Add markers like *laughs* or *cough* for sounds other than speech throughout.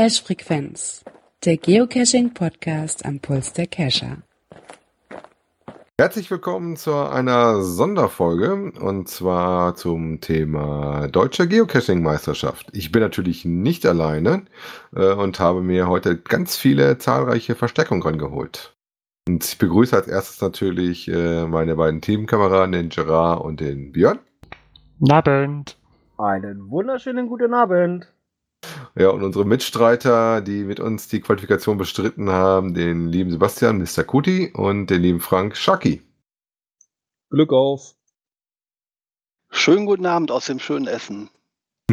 Cache Frequenz, der Geocaching Podcast am Puls der Cacher. Herzlich willkommen zu einer Sonderfolge und zwar zum Thema Deutsche Geocaching-Meisterschaft. Ich bin natürlich nicht alleine äh, und habe mir heute ganz viele zahlreiche Verstärkungen rangeholt. Und ich begrüße als erstes natürlich äh, meine beiden Teamkameraden, den Gerard und den Björn. Abend. Einen wunderschönen guten Abend. Ja, und unsere Mitstreiter, die mit uns die Qualifikation bestritten haben, den lieben Sebastian, Mr. Kuti und den lieben Frank Schaki. Glück auf. Schönen guten Abend aus dem schönen Essen. *laughs*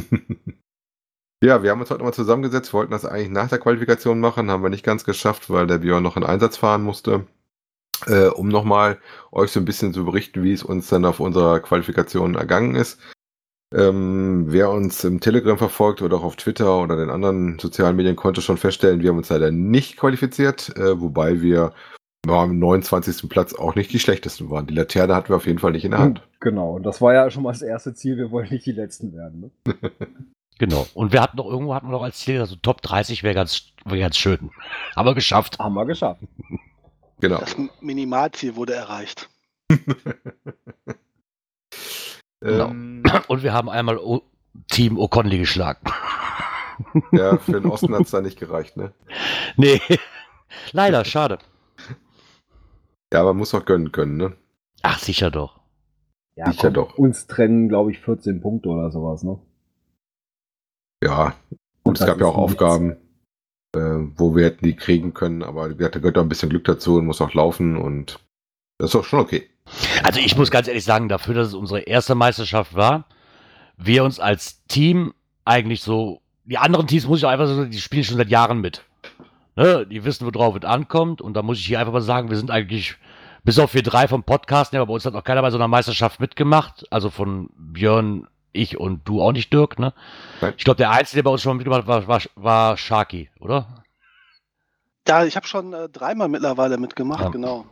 ja, wir haben uns heute nochmal zusammengesetzt, wollten das eigentlich nach der Qualifikation machen, haben wir nicht ganz geschafft, weil der Björn noch in Einsatz fahren musste. Äh, um nochmal euch so ein bisschen zu berichten, wie es uns dann auf unserer Qualifikation ergangen ist. Ähm, wer uns im Telegram verfolgt oder auch auf Twitter oder den anderen sozialen Medien konnte schon feststellen, wir haben uns leider nicht qualifiziert, äh, wobei wir am 29. Platz auch nicht die schlechtesten waren. Die Laterne hatten wir auf jeden Fall nicht in der Hand. Genau, und das war ja schon mal das erste Ziel, wir wollen nicht die Letzten werden. Ne? *laughs* genau, und wir hatten noch irgendwo hatten wir noch als Ziel, also Top 30 wäre ganz, wär ganz schön. *laughs* Haben wir geschafft. Haben wir geschafft. *laughs* genau. Das Minimalziel wurde erreicht. Genau. Ähm, Und wir haben einmal o Team O'Connelly geschlagen. Ja, für den Osten hat es da nicht gereicht, ne? Nee, leider, schade. Ja, aber man muss auch gönnen können, ne? Ach, sicher doch. Ja, sicher komm, doch. Uns trennen, glaube ich, 14 Punkte oder sowas, ne? Ja, und es gab ja auch Aufgaben, äh, wo wir hätten die kriegen können, aber da gehört auch ein bisschen Glück dazu und muss auch laufen und das ist doch schon okay. Also ich muss ganz ehrlich sagen, dafür, dass es unsere erste Meisterschaft war, wir uns als Team eigentlich so, die anderen Teams muss ich auch einfach sagen, die spielen schon seit Jahren mit. Ne? Die wissen, worauf es ankommt und da muss ich hier einfach mal sagen, wir sind eigentlich, bis auf wir drei vom Podcast, aber bei uns hat noch keiner bei so einer Meisterschaft mitgemacht, also von Björn, ich und du auch nicht, Dirk, ne? Ich glaube, der Einzige, der bei uns schon mitgemacht hat, war, war, war Sharky, oder? Ja, ich habe schon äh, dreimal mittlerweile mitgemacht, ja. genau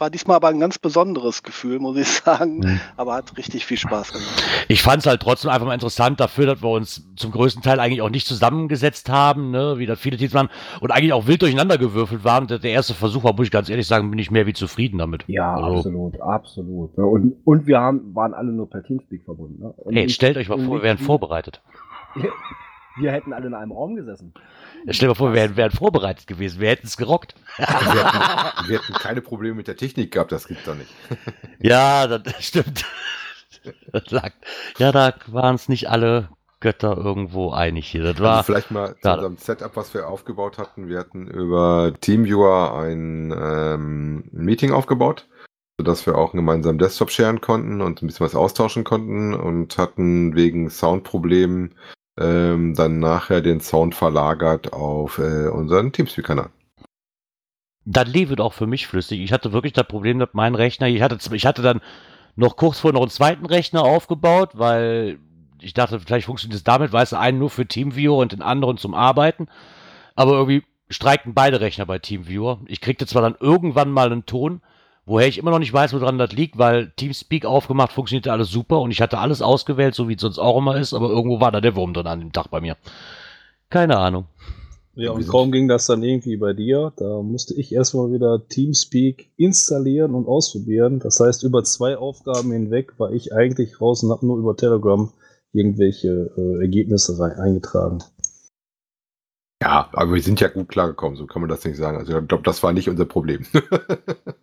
war diesmal aber ein ganz besonderes Gefühl, muss ich sagen. Mhm. Aber hat richtig viel Spaß gemacht. Ich fand es halt trotzdem einfach mal interessant dafür, dass wir uns zum größten Teil eigentlich auch nicht zusammengesetzt haben, ne, wie das viele Teams waren und eigentlich auch wild durcheinander gewürfelt waren. Der erste Versuch war, muss ich ganz ehrlich sagen, bin ich mehr wie zufrieden damit. Ja, also. absolut, absolut. Und, und wir haben, waren alle nur per Teamspeak verbunden. Ne? hey, stellt euch mal vor, wir wären vorbereitet. *laughs* Wir hätten alle in einem Raum gesessen. Ja, stell dir mal vor, wir wären, wären vorbereitet gewesen. Wir hätten es gerockt. wir, hätten, wir, hätten, keine Probleme mit der Technik gehabt, das gibt's doch nicht. *laughs* ja, das stimmt. Das lag, ja, da waren es nicht alle Götter irgendwo einig hier. Das war, also vielleicht mal zu unserem Setup, was wir aufgebaut hatten. Wir hatten über TeamViewer ein ähm, Meeting aufgebaut, sodass wir auch einen gemeinsamen Desktop sharen konnten und ein bisschen was austauschen konnten und hatten wegen Soundproblemen ähm, dann nachher den Sound verlagert auf äh, unseren Teamspeak-Kanal. Dann lief es auch für mich flüssig. Ich hatte wirklich das Problem, dass mein Rechner, ich hatte, ich hatte dann noch kurz vor noch einen zweiten Rechner aufgebaut, weil ich dachte, vielleicht funktioniert es damit, weil es einen nur für TeamViewer und den anderen zum Arbeiten. Aber irgendwie streikten beide Rechner bei TeamViewer. Ich kriegte zwar dann irgendwann mal einen Ton, Woher ich immer noch nicht weiß, woran das liegt, weil Teamspeak aufgemacht, funktionierte alles super und ich hatte alles ausgewählt, so wie es sonst auch immer ist, aber irgendwo war da der Wurm drin an dem Tag bei mir. Keine Ahnung. Ja, und kaum ging das dann irgendwie bei dir. Da musste ich erstmal wieder Teamspeak installieren und ausprobieren. Das heißt, über zwei Aufgaben hinweg war ich eigentlich raus und habe nur über Telegram irgendwelche äh, Ergebnisse rein, eingetragen. Ja, aber wir sind ja gut klargekommen, so kann man das nicht sagen. Also ich glaube, das war nicht unser Problem. *laughs*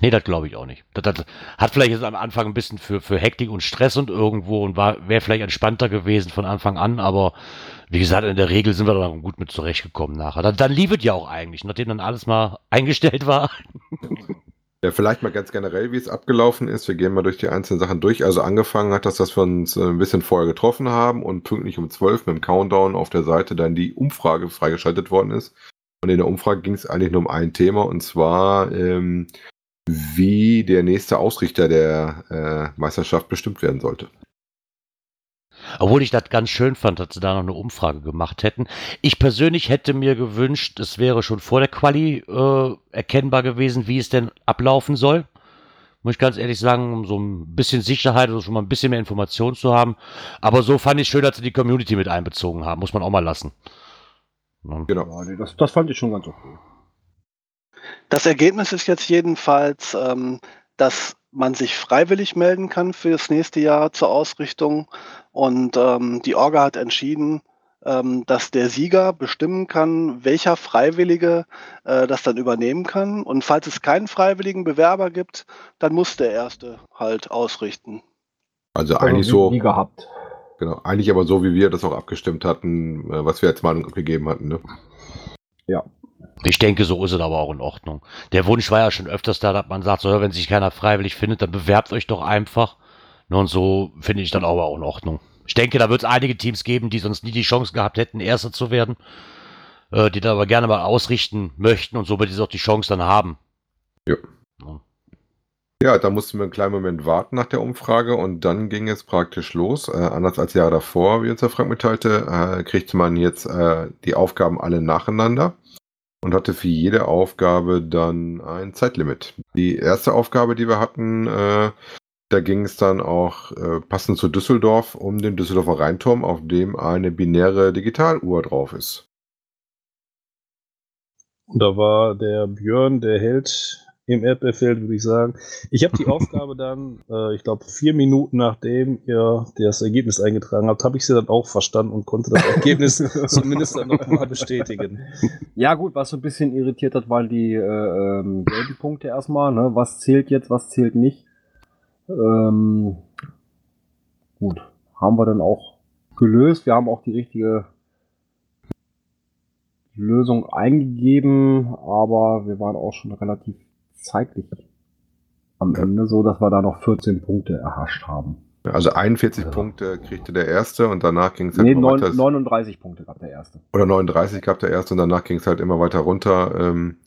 Nee, das glaube ich auch nicht. Das, das, hat vielleicht jetzt am Anfang ein bisschen für, für Hektik und Stress und irgendwo und wäre vielleicht entspannter gewesen von Anfang an, aber wie gesagt, in der Regel sind wir dann gut mit zurechtgekommen nachher. Dann, dann lief es ja auch eigentlich, nachdem dann alles mal *laughs* eingestellt war. Ja, vielleicht mal ganz generell, wie es abgelaufen ist. Wir gehen mal durch die einzelnen Sachen durch. Also angefangen hat das, dass wir uns äh, ein bisschen vorher getroffen haben und pünktlich um 12 mit dem Countdown auf der Seite dann die Umfrage freigeschaltet worden ist. Und in der Umfrage ging es eigentlich nur um ein Thema und zwar ähm, wie der nächste Ausrichter der äh, Meisterschaft bestimmt werden sollte. Obwohl ich das ganz schön fand, dass sie da noch eine Umfrage gemacht hätten. Ich persönlich hätte mir gewünscht, es wäre schon vor der Quali äh, erkennbar gewesen, wie es denn ablaufen soll. Muss ich ganz ehrlich sagen, um so ein bisschen Sicherheit oder schon mal ein bisschen mehr Informationen zu haben. Aber so fand ich schön, dass sie die Community mit einbezogen haben. Muss man auch mal lassen. Genau. Das, das fand ich schon ganz okay. Das Ergebnis ist jetzt jedenfalls, ähm, dass man sich freiwillig melden kann für das nächste Jahr zur Ausrichtung. Und ähm, die Orga hat entschieden, ähm, dass der Sieger bestimmen kann, welcher Freiwillige äh, das dann übernehmen kann. Und falls es keinen freiwilligen Bewerber gibt, dann muss der Erste halt ausrichten. Also eigentlich so, Wie gehabt. genau, eigentlich aber so, wie wir das auch abgestimmt hatten, äh, was wir jetzt mal abgegeben hatten, ne? Ich denke, so ist es aber auch in Ordnung. Der Wunsch war ja schon öfters da, dass man sagt, so, wenn sich keiner freiwillig findet, dann bewerbt euch doch einfach. Ne, Und so finde ich dann aber auch in Ordnung. Ich denke, da wird es einige Teams geben, die sonst nie die Chance gehabt hätten, Erster zu werden, äh, die da aber gerne mal ausrichten möchten und somit auch die Chance dann haben. Ja. Ja. Ja, da mussten wir einen kleinen Moment warten nach der Umfrage und dann ging es praktisch los. Äh, anders als Jahre davor, wie uns der Frank mitteilte, äh, kriegte man jetzt äh, die Aufgaben alle nacheinander und hatte für jede Aufgabe dann ein Zeitlimit. Die erste Aufgabe, die wir hatten, äh, da ging es dann auch äh, passend zu Düsseldorf um den Düsseldorfer Rheinturm, auf dem eine binäre Digitaluhr drauf ist. Und da war der Björn, der Held im Erdbeerfeld, würde ich sagen. Ich habe die *laughs* Aufgabe dann, äh, ich glaube, vier Minuten nachdem ihr das Ergebnis eingetragen habt, habe ich sie dann auch verstanden und konnte das Ergebnis *laughs* zumindest dann nochmal bestätigen. Ja, gut, was so ein bisschen irritiert hat, waren die äh, ähm, gelben Punkte erstmal. Ne? Was zählt jetzt, was zählt nicht. Ähm, gut, haben wir dann auch gelöst. Wir haben auch die richtige Lösung eingegeben, aber wir waren auch schon relativ zeitlich am Ende, so dass wir da noch 14 Punkte erhascht haben. Also 41 Ja. Punkte kriegte der erste und danach ging es halt Nee, immer neun, weiter. 39 Punkte gab der erste. Oder 39 gab der erste und danach ging es halt immer weiter runter, ähm,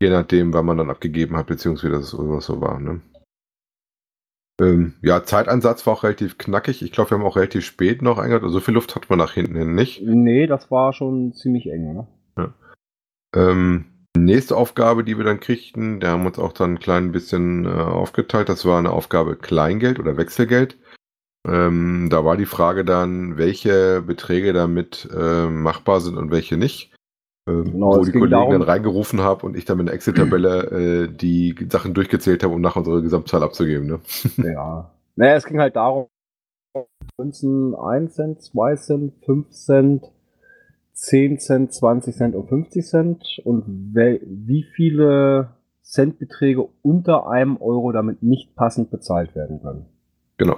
je nachdem, wann man dann abgegeben hat, beziehungsweise das was so war. Ne? Ähm, ja, Zeitansatz war auch relativ knackig. Ich glaube, wir haben auch relativ spät noch eingehabt. Also so viel Luft hat man nach hinten hin nicht. Nee, das war schon ziemlich eng, ne? Ähm, nächste Aufgabe, die wir dann kriegten, da haben wir uns auch dann ein klein bisschen äh, aufgeteilt. Das war eine Aufgabe Kleingeld oder Wechselgeld. Ähm, da war die Frage dann, welche Beträge damit äh, machbar sind und welche nicht. Ähm, Genau, wo die Kollegen darum- dann reingerufen haben und ich dann mit einer Excel-Tabelle äh, die Sachen durchgezählt habe, um nach unserer Gesamtzahl abzugeben. Ne? *laughs* Ja. Naja, es ging halt darum, Münzen 1 Cent, 2 Cent, 5 Cent, 10 Cent, 20 Cent und 50 Cent und wie viele Centbeträge unter einem Euro damit nicht passend bezahlt werden können. Genau.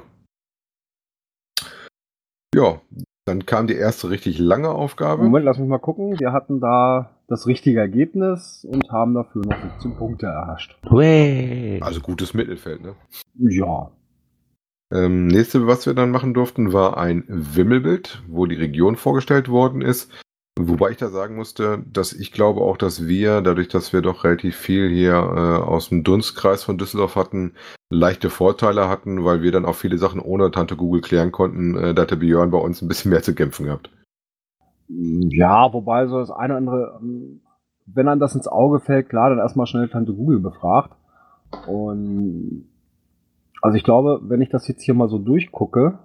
Ja, dann kam die erste richtig lange Aufgabe. Moment, lass mich mal gucken. Wir hatten da das richtige Ergebnis und haben dafür noch 17 Punkte erhascht. Also gutes Mittelfeld, ne? Ja. Ähm, nächste, was wir dann machen durften, war ein Wimmelbild, wo die Region vorgestellt worden ist. Wobei ich da sagen musste, dass ich glaube auch, dass wir, dadurch, dass wir doch relativ viel hier äh, aus dem Dunstkreis von Düsseldorf hatten, leichte Vorteile hatten, weil wir dann auch viele Sachen ohne Tante Google klären konnten. Äh, da hat der Björn bei uns ein bisschen mehr zu kämpfen gehabt. Ja, wobei so das eine oder andere, ähm, wenn einem das ins Auge fällt, klar, dann erstmal schnell Tante Google befragt. Und also ich glaube, wenn ich das jetzt hier mal so durchgucke,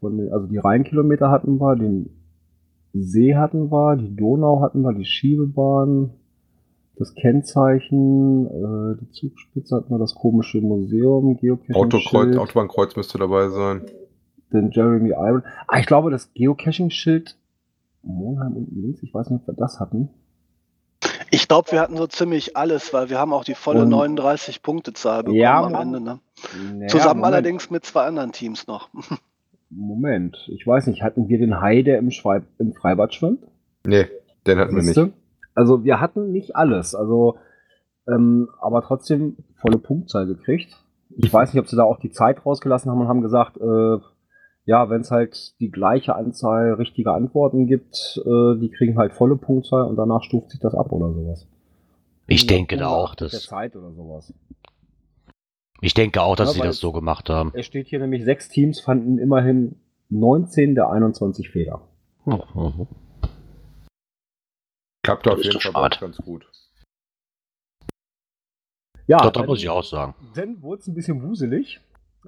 von den, also die Rheinkilometer hatten wir, den See hatten wir, die Donau hatten wir, die Schiebebahn, das Kennzeichen, äh, die Zugspitze hatten wir, das komische Museum, Geocaching. Autokreuz, Autobahnkreuz müsste dabei sein. den Jeremy Iron. Ah, ich glaube, das Geocaching-Schild Monheim unten links, ich weiß nicht, ob wir das hatten. Ich glaube, wir hatten so ziemlich alles, weil wir haben auch die volle Und- 39 Punktezahl bekommen Ja, am. Ende. Ne? Naja, Zusammen Moment, allerdings mit zwei anderen Teams noch. *laughs* Moment, ich weiß nicht, hatten wir den Hai, der im, Schweib im Freibad schwimmt? Nee, den hatten wir nicht. Siehste? Also wir hatten nicht alles, also ähm, aber trotzdem volle Punktzahl gekriegt. Ich weiß nicht, ob sie da auch die Zeit rausgelassen haben und haben gesagt, äh, ja, wenn es halt die gleiche Anzahl richtiger Antworten gibt, äh, die kriegen halt volle Punktzahl und danach stuft sich das ab oder sowas. Ich denke da auch, Ungeachtet der dass, Zeit oder sowas. ich denke auch, dass Ja, sie das so gemacht haben. Es steht hier nämlich, sechs Teams fanden immerhin 19 der 21 Fehler. Mhm. Klappt auf Das jeden Fall ganz gut. Ja, Doch, da dann- muss ich auch sagen. Dann wurde es ein bisschen wuselig.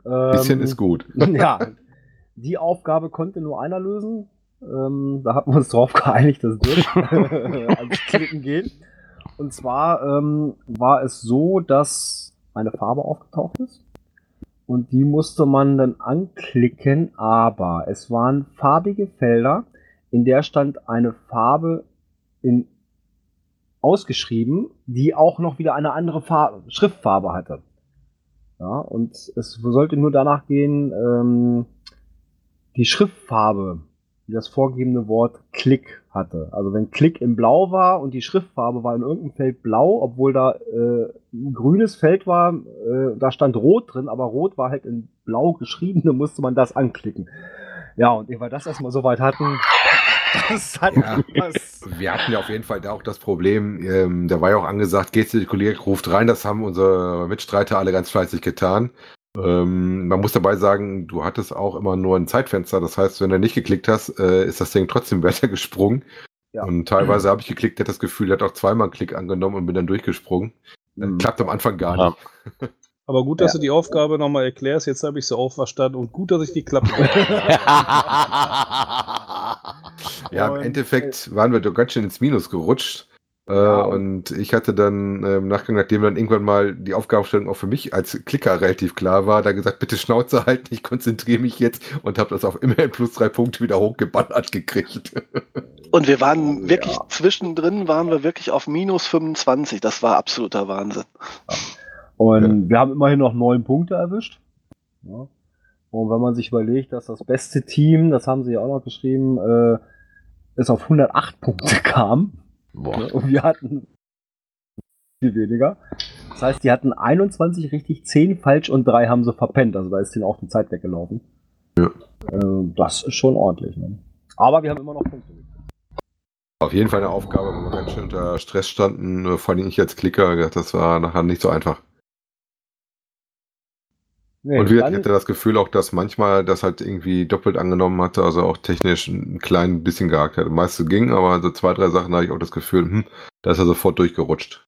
Bisschen Ähm, ist gut. *laughs* Ja, die Aufgabe konnte nur einer lösen. Ähm, da hatten wir uns drauf geeinigt, dass durch *laughs* *laughs* ans Klicken geht. Und zwar ähm, war es so, dass eine Farbe aufgetaucht ist. Und die musste man dann anklicken, aber es waren farbige Felder, in der stand eine Farbe in ausgeschrieben, die auch noch wieder eine andere Farbe, Schriftfarbe hatte. Ja, und es sollte nur danach gehen, ähm, die Schriftfarbe, die das vorgegebene Wort Klick hatte. Also wenn Klick in Blau war und die Schriftfarbe war in irgendeinem Feld blau, obwohl da äh, ein grünes Feld war, äh, da stand Rot drin, aber Rot war halt in Blau geschrieben, *laughs* dann musste man das anklicken. Ja, und ehe wir das erstmal so weit hatten, *laughs* das hat Ja. Wir hatten ja auf jeden Fall da auch das Problem, ähm, da war ja auch angesagt, Kollege ruft rein, das haben unsere Mitstreiter alle ganz fleißig getan. Ähm, man muss dabei sagen, du hattest auch immer nur ein Zeitfenster, das heißt, wenn du nicht geklickt hast, äh, ist das Ding trotzdem *laughs* weitergesprungen. Ja. Und teilweise habe ich geklickt, hätte das Gefühl, der hat auch zweimal einen Klick angenommen und bin dann durchgesprungen. Mhm. klappt am Anfang gar Ja. nicht. *laughs* Aber gut, dass Ja. du die Aufgabe nochmal erklärst. Jetzt habe ich sie auch verstanden und gut, dass ich die Klappe. *laughs* Ja, im Endeffekt waren wir doch ganz schön ins Minus gerutscht. Äh, Ja, und ich hatte dann äh, im Nachgang, nachdem dann irgendwann mal die Aufgabenstellung auch für mich als Klicker relativ klar war, da gesagt, bitte Schnauze halten, ich konzentriere mich jetzt und habe das auf immerhin plus drei Punkte wieder hochgeballert gekriegt. *laughs* Und wir waren wirklich Ja. zwischendrin, waren wir wirklich auf minus 25. Das war absoluter Wahnsinn. Und wir haben immerhin noch neun Punkte erwischt. Ja. Und wenn man sich überlegt, dass das beste Team, das haben sie ja auch noch geschrieben, äh, es auf 108 Punkte *laughs* kam. Boah. Ne? Und wir hatten viel weniger. Das heißt, die hatten 21 richtig, 10 falsch und 3 haben sie verpennt. Also da ist denen auch die Zeit weggelaufen. Ja. Äh, das ist schon ordentlich. Ne? Aber wir haben immer noch Punkte. Auf jeden Fall eine Aufgabe, wo wir ganz schön unter Stress standen, vor allem ich als Klicker, das war nachher nicht so einfach. Nee, und wie gesagt, ich hatte das Gefühl auch, dass manchmal das halt irgendwie doppelt angenommen hatte, also auch technisch ein klein bisschen gehakt hat. Meiste ging, aber so zwei, drei Sachen hatte ich auch das Gefühl, hm, da ist er sofort durchgerutscht.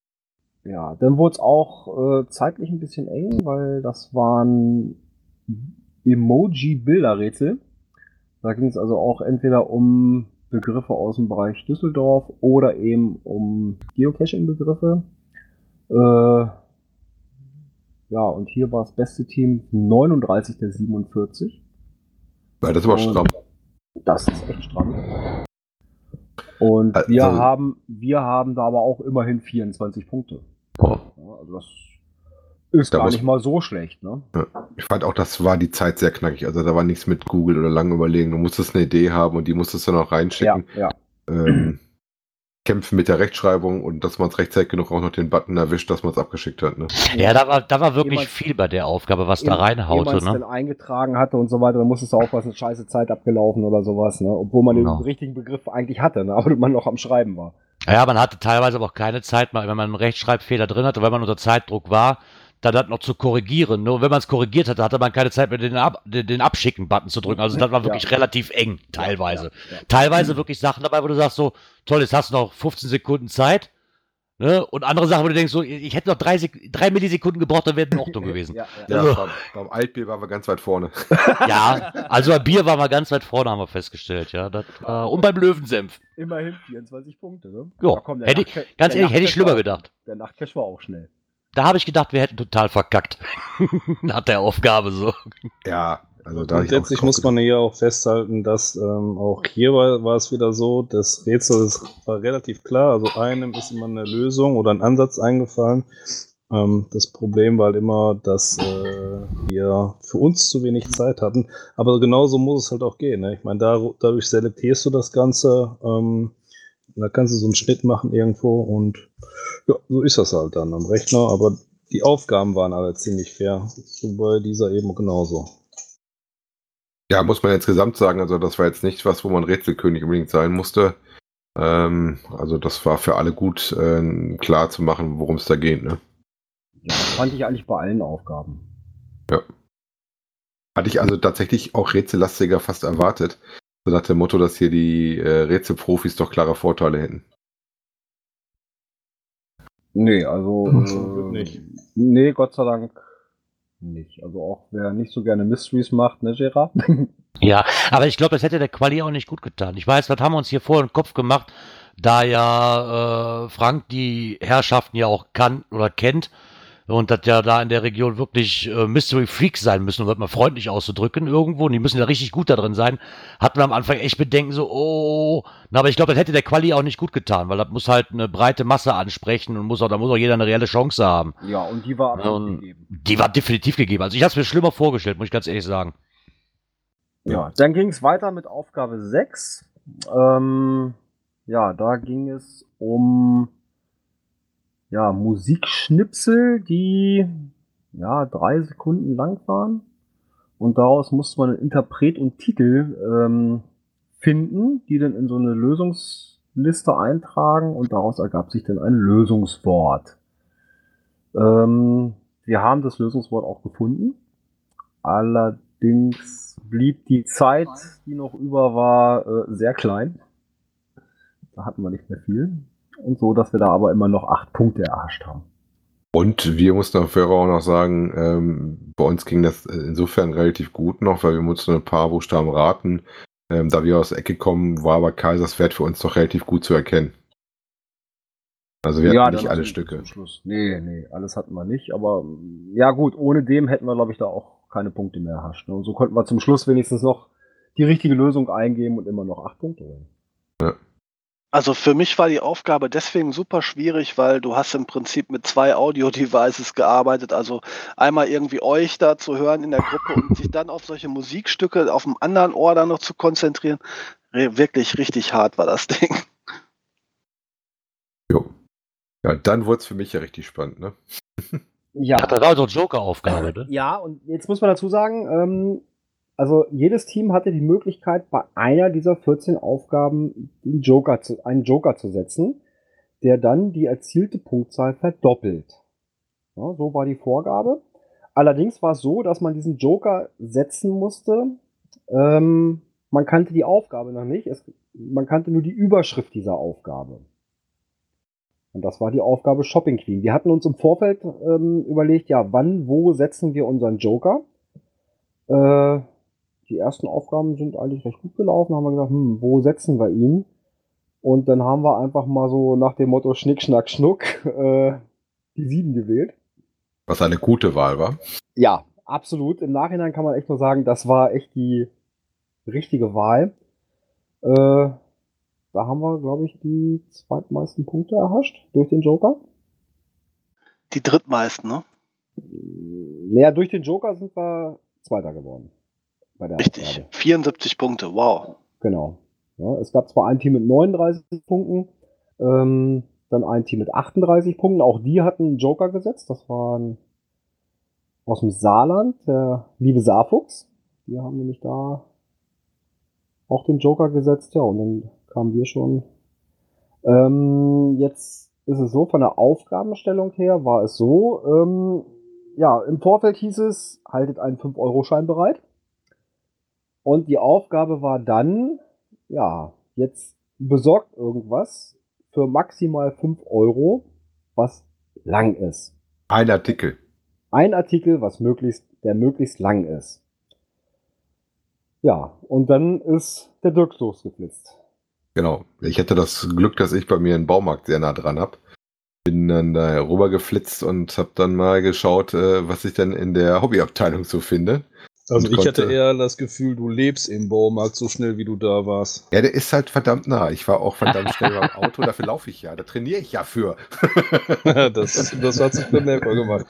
Ja, dann wurde es auch äh, zeitlich ein bisschen eng, weil das waren Emoji-Bilderrätsel. Da ging es also auch entweder um Begriffe aus dem Bereich Düsseldorf oder eben um Geocaching-Begriffe. Äh, ja, und hier war das beste Team 39 der 47. Weil das war stramm. Das ist echt stramm. Und Also- wir haben, wir haben da aber auch immerhin 24 Punkte. Boah. Ja, also das ist Da gar nicht mal so schlecht, ne? Ich fand auch, das war die Zeit sehr knackig. Also da war nichts mit Google oder lang überlegen. Du musstest eine Idee haben und die musstest du noch Ja, reinschicken. ja. Ähm, kämpfen mit der Rechtschreibung und dass man es rechtzeitig genug auch noch den Button erwischt, dass man es abgeschickt hat. Ne? Ja, da war, da war wirklich Jemand- viel bei der Aufgabe, was da Ehe- ehe reinhaute, man's ne? dann eingetragen hatte und so weiter, dann musstest du auch was eine scheiße Zeit abgelaufen oder sowas, ne? Obwohl man Genau. den richtigen Begriff eigentlich hatte, ne? *laughs* Aber man noch am Schreiben war. Ja, man hatte teilweise aber auch keine Zeit, mal, wenn man einen Rechtschreibfehler drin hatte, weil man unter Zeitdruck war, dann das noch zu korrigieren. Nur wenn man es korrigiert hatte, hatte man keine Zeit mehr, den, Ab den, den Abschicken-Button zu drücken. Also das war wirklich Ja. relativ eng, teilweise. Ja, ja. Teilweise wirklich Sachen dabei, wo du sagst so, toll, jetzt hast du noch 15 Sekunden Zeit. Ne? Und andere Sachen, wo du denkst, so, ich hätte noch drei, Sek drei Millisekunden gebraucht, dann wäre in Ordnung *laughs* gewesen. Ja, ja. Ja, Also- beim, beim Altbier waren wir ganz weit vorne. *laughs* Ja, also bei Bier waren wir ganz weit vorne, haben wir festgestellt, ja. Das, äh, und beim Löwensenf. Immerhin 24 Punkte, ne? Kommt der hätte ich- Ganz ehrlich, hätte ich schlimmer war- gedacht. Der Nachtcash war auch schnell. Da habe ich gedacht, wir hätten total verkackt. *laughs* Nach der Aufgabe so. Ja, also da hab ich Grundsätzlich auch muss man hier auch festhalten, dass ähm, auch hier war, war es wieder so, das Rätsel ist, war relativ klar. Also einem ist immer eine Lösung oder ein Ansatz eingefallen. Ähm, das Problem war halt immer, dass äh, wir für uns zu wenig Zeit hatten. Aber genauso muss es halt auch gehen. Ne? Ich meine, da, dadurch selektierst du das Ganze. Ähm, da kannst du so einen Schnitt machen irgendwo und ja, so ist das halt dann am Rechner. Aber die Aufgaben waren alle ziemlich fair. So bei dieser eben genauso. Ja, muss man insgesamt sagen, also das war jetzt nicht was, wo man Rätselkönig unbedingt sein musste. Ähm, also das war für alle gut äh, klar zu machen, worum es da geht. Ne? Ja, das fand ich eigentlich bei allen Aufgaben. Hatte ich also tatsächlich auch rätsellastiger fast erwartet. So nach dem Motto, dass hier die äh, Rätselprofis doch klare Vorteile hätten. Nee, also. Äh, nicht. Nee, Gott sei Dank nicht. Also auch wer nicht so gerne Mysteries macht, ne, Gerard? *laughs* Ja, aber ich glaube, das hätte der Quali auch nicht gut getan. Ich weiß, was haben wir uns hier vor den Kopf gemacht, da ja äh, Frank die Herrschaften ja auch kann oder kennt und dass ja da in der Region wirklich äh, Mystery Freaks sein müssen, um das mal freundlich auszudrücken irgendwo. Und die müssen ja richtig gut da drin sein. Hatten wir am Anfang echt Bedenken, so, oh. Na, aber ich glaube, das hätte der Quali auch nicht gut getan, weil das muss halt eine breite Masse ansprechen und muss auch, da muss auch jeder eine reelle Chance haben. Ja, und die war Ja, und die war definitiv gegeben. Also ich habe es mir schlimmer vorgestellt, muss ich ganz ehrlich sagen. Ja, dann ging es weiter mit Aufgabe 6. Ähm, ja, da ging es um ja, Musikschnipsel, die ja drei Sekunden lang waren. Und daraus musste man einen Interpret und Titel ähm, finden, die dann in so eine Lösungsliste eintragen und daraus ergab sich dann ein Lösungswort. Ähm, wir haben das Lösungswort auch gefunden. Allerdings blieb die Zeit, die noch über war, äh, sehr klein. Da hatten wir nicht mehr viel. Und so, dass wir da aber immer noch acht Punkte erhascht haben. Und wir mussten auf Hörer auch noch sagen, ähm, bei uns ging das insofern relativ gut noch, weil wir mussten ein paar Buchstaben raten. Ähm, da wir aus der Ecke kommen, war aber Kaisers Wert für uns doch relativ gut zu erkennen. Also wir hatten nicht alle Stücke. Schluss. Nee, nee, alles hatten wir nicht. Aber ja gut, ohne dem hätten wir, glaube ich, da auch keine Punkte mehr erhascht. Ne? Und so konnten wir zum Schluss wenigstens noch die richtige Lösung eingeben und immer noch acht Punkte holen. Also für mich war die Aufgabe deswegen super schwierig, weil du hast im Prinzip mit zwei Audio-Devices gearbeitet. Also einmal irgendwie euch da zu hören in der Gruppe und sich dann auf solche Musikstücke auf dem anderen Ohr dann noch zu konzentrieren. Re- Wirklich richtig hart war das *laughs* Ding. Jo. Ja, dann wurde es für mich ja richtig spannend, ne? *laughs* Ja. Das war so eine Joker-Aufgabe, ne? Ja, und jetzt muss man dazu sagen, ähm, also jedes Team hatte die Möglichkeit, bei einer dieser 14 Aufgaben den Joker zu, einen Joker zu setzen, der dann die erzielte Punktzahl verdoppelt. Ja, so war die Vorgabe. Allerdings war es so, dass man diesen Joker setzen musste. Ähm, man kannte die Aufgabe noch nicht. Es, man kannte nur die Überschrift dieser Aufgabe. Und das war die Aufgabe Shopping Queen. Wir hatten uns im Vorfeld ähm, überlegt, ja, wann, wo setzen wir unseren Joker? Äh, die ersten Aufgaben sind eigentlich recht gut gelaufen. Haben wir gesagt, hm, wo setzen wir ihn? Und dann haben wir einfach mal so nach dem Motto Schnick, Schnack, Schnuck äh, die sieben gewählt. Was eine gute Wahl war. Ja, absolut. Im Nachhinein kann man echt nur sagen, das war echt die richtige Wahl. Äh, da haben wir, glaube ich, die zweitmeisten Punkte erhascht durch den Joker. Die drittmeisten, ne? Naja, durch den Joker sind wir Zweiter geworden. Bei der Richtig. Aufgabe. 74 Punkte, wow. Genau. Ja, es gab zwar ein Team mit 39 Punkten, ähm, dann ein Team mit 38 Punkten. Auch die hatten einen Joker gesetzt. Das waren aus dem Saarland, der liebe Saarfuchs. Die haben nämlich da auch den Joker gesetzt. Ja, und dann kamen wir schon. Ähm, jetzt ist es so, von der Aufgabenstellung her war es so, ähm, ja, im Vorfeld hieß es, haltet einen 5-Euro-Schein bereit. Und die Aufgabe war dann, ja, jetzt besorgt irgendwas für maximal 5 Euro, was lang ist. Ein Artikel. Ein Artikel, was möglichst, der möglichst lang ist. Ja, und dann ist der Dirk losgeflitzt. Genau. Ich hatte das Glück, dass ich bei mir einen Baumarkt sehr nah dran hab. Bin dann da rüber geflitzt und habe dann mal geschaut, äh, was ich denn in der Hobbyabteilung so finde. Also ich hatte eher das Gefühl, du lebst im Baumarkt so schnell, wie du da warst. Ja, der ist halt verdammt nah. Ich war auch verdammt schnell beim Auto, dafür laufe ich ja. Da trainiere ich ja für. *laughs* das, das hat sich bemerkbar gemacht.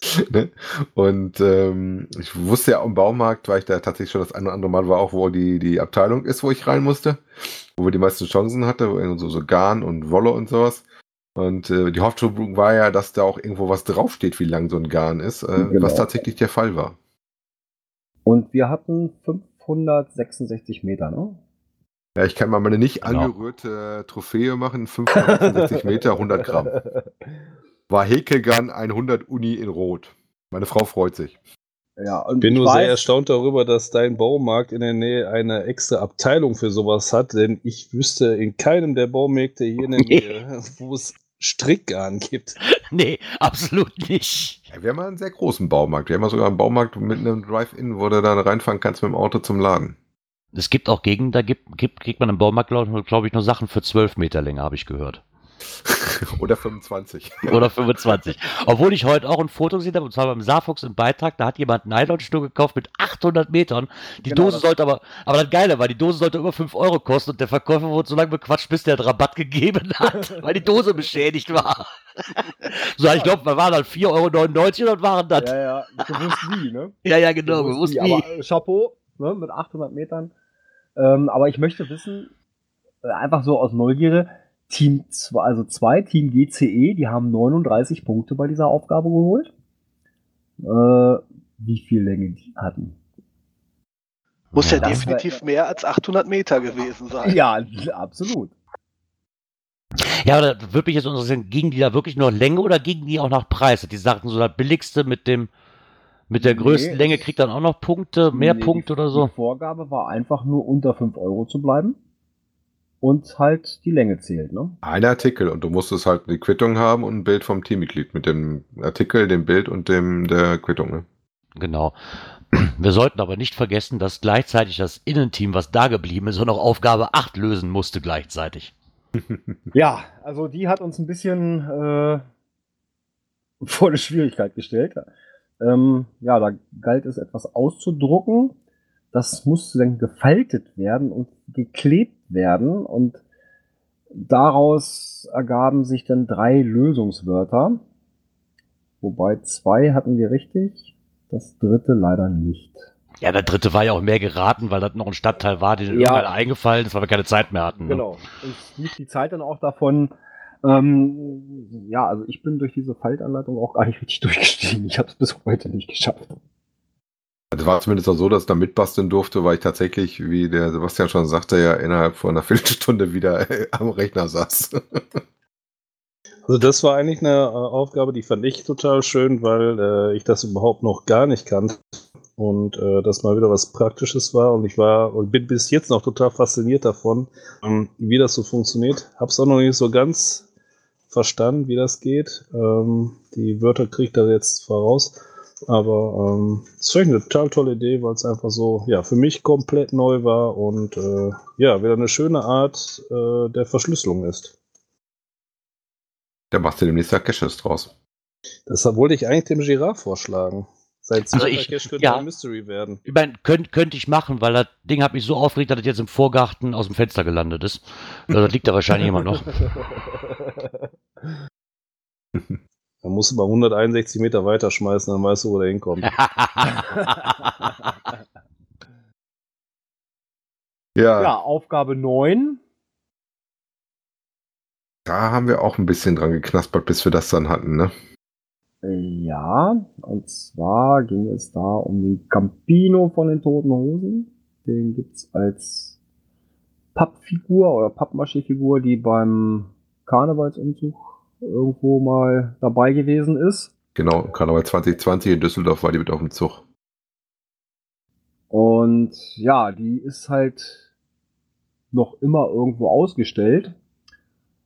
*laughs* ne? Und ähm, ich wusste ja, im Baumarkt war ich da tatsächlich schon das eine oder andere Mal, war auch, wo die, die Abteilung ist, wo ich rein musste, wo wir die meisten Chancen hatte, so, so Garn und Wolle und sowas. Und äh, die Hoffnung war ja, dass da auch irgendwo was draufsteht, wie lang so ein Garn ist, äh, Genau. was tatsächlich der Fall war. Und wir hatten 566 Meter, ne? Ja, ich kann mal meine nicht Genau. angerührte Trophäe machen, 560 *laughs* Meter, 100 Gramm. War Häkelgarn 100 Uni in Rot. Meine Frau freut sich. Ja, und bin ich nur weiß, sehr erstaunt darüber, dass dein Baumarkt in der Nähe eine extra Abteilung für sowas hat, denn ich wüsste in keinem der Baumärkte hier in der *laughs* Nähe, wo es Strickgarn gibt. *laughs* Nee, absolut nicht. Ja, wir haben einen sehr großen Baumarkt. Wir haben ja sogar einen Baumarkt mit einem Drive-In, wo du dann reinfahren kannst mit dem Auto zum Laden. Es gibt auch Gegenden, da gibt, gibt, kriegt man im Baumarkt, glaube glaub ich, nur Sachen für 12 Meter Länge, habe ich gehört. *laughs* Oder 25. Oder 25. Obwohl ich heute auch ein Foto gesehen habe, und zwar beim Saarfuchs im Beitrag, da hat jemand einen Nylonstuhl gekauft mit 800 Metern. Die Genau, Dose sollte aber, aber das Geile war, die Dose sollte über 5 Euro kosten und der Verkäufer wurde so lange bequatscht, bis der Rabatt gegeben *laughs* hat, weil die Dose beschädigt war. so, ich glaube, wir waren dann 4,99 Euro und waren das. Ja, ja, gewusst wie, ne? Ja, ja, genau, Gewusst bewusst wie. wie. Aber äh, Chapeau, ne, mit 800 Metern. Ähm, aber ich möchte wissen, äh, einfach so aus Neugierde, Team 2, also 2, Team GCE, die haben 39 Punkte bei dieser Aufgabe geholt. Äh, wie viel Länge die hatten? Muss ja, Das definitiv mehr als 800 Meter gewesen sein. Ja, absolut. Ja, aber da würde mich jetzt interessieren, gingen die da wirklich nur Länge oder gingen die auch nach Preis? Die sagten so, das billigste mit dem, mit der Nee, größten Länge es- kriegt dann auch noch Punkte, mehr Nee, Punkte oder so. Die Vorgabe war einfach nur unter 5 Euro zu bleiben. Und halt die Länge zählt, ne? Ein Artikel und du musstest halt eine Quittung haben und ein Bild vom Teammitglied mit dem Artikel, dem Bild und dem der Quittung. Ne? Genau. *clears throat* Wir sollten aber nicht vergessen, dass gleichzeitig das Innenteam, was da geblieben ist, auch noch Aufgabe 8 lösen musste gleichzeitig. *laughs* Ja, also die hat uns ein bisschen äh, *laughs* vor eine Schwierigkeit gestellt. Ähm, ja, da galt es etwas auszudrucken. Das musste dann gefaltet werden und geklebt werden und daraus ergaben sich dann drei Lösungswörter. Wobei zwei hatten wir richtig, das dritte leider nicht. Ja, der dritte war ja auch mehr geraten, weil das noch ein Stadtteil war, den Ja. irgendwann eingefallen ist, weil wir keine Zeit mehr hatten. Ne? Genau. Und lief die Zeit dann auch davon. Ähm, ja, also ich bin durch diese Faltanleitung auch gar nicht richtig *laughs* durchgestiegen. Ich habe es bis heute nicht geschafft. Es war zumindest auch so, dass ich da mitbasteln durfte, weil ich tatsächlich, wie der Sebastian schon sagte, ja innerhalb von einer *laughs* Viertelstunde wieder äh, am Rechner saß. *laughs* Also das war eigentlich eine äh, Aufgabe, die fand ich total schön, weil äh, ich das überhaupt noch gar nicht kannte und äh, das mal wieder was Praktisches war und ich war und bin bis jetzt noch total fasziniert davon, ähm, wie das so funktioniert. Hab's auch noch nicht so ganz verstanden, wie das geht. Ähm, die Wörter kriegt er jetzt voraus, aber ähm, es ist eine total tolle Idee, weil es einfach so ja für mich komplett neu war und äh, ja wieder eine schöne Art äh, der Verschlüsselung ist. Da machst du demnächst ja Caches draus. Deshalb wollte ich eigentlich dem Giraffe vorschlagen. Sein Also ich- Cache könnte ja. ein Mystery werden. Ich meine, könnte könnt ich machen, weil das Ding hat mich so aufgeregt, dass das jetzt im Vorgarten aus dem Fenster gelandet ist. Äh, Das liegt da wahrscheinlich immer noch. *laughs* *laughs* Da musst du mal 161 Meter weiter schmeißen, dann weißt du, wo der hinkommt. *laughs* Ja, Ja, Aufgabe 9. da haben wir auch ein bisschen dran geknaspert, bis wir das dann hatten, ne? Ja, und zwar ging es da um den Campino von den Toten Hosen. Den gibt's als Pappfigur oder Pappmaché-Figur, die beim Karnevalsumzug irgendwo mal dabei gewesen ist. Genau, Karneval 2020 in Düsseldorf war die mit auf dem Zug. Und ja, die ist halt noch immer irgendwo ausgestellt.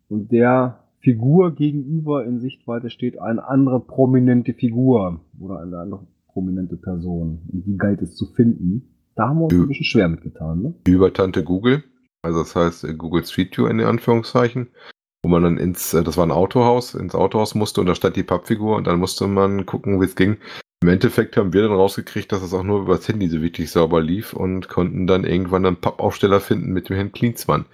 Und der Figur gegenüber in Sichtweite steht eine andere prominente Figur oder eine andere prominente Person. Und die galt es zu finden. Da haben wir uns Ja. ein bisschen schwer mitgetan, ne? Über Tante Google, also das heißt äh, Google Street View in Anführungszeichen, wo man dann ins, äh, das war ein Autohaus, ins Autohaus musste und da stand die Pappfigur und dann musste man gucken, wie es ging. Im Endeffekt haben wir dann rausgekriegt, dass es auch nur über das Handy so wirklich sauber lief und konnten dann irgendwann einen Pappaufsteller finden mit dem Herrn Klinsmann.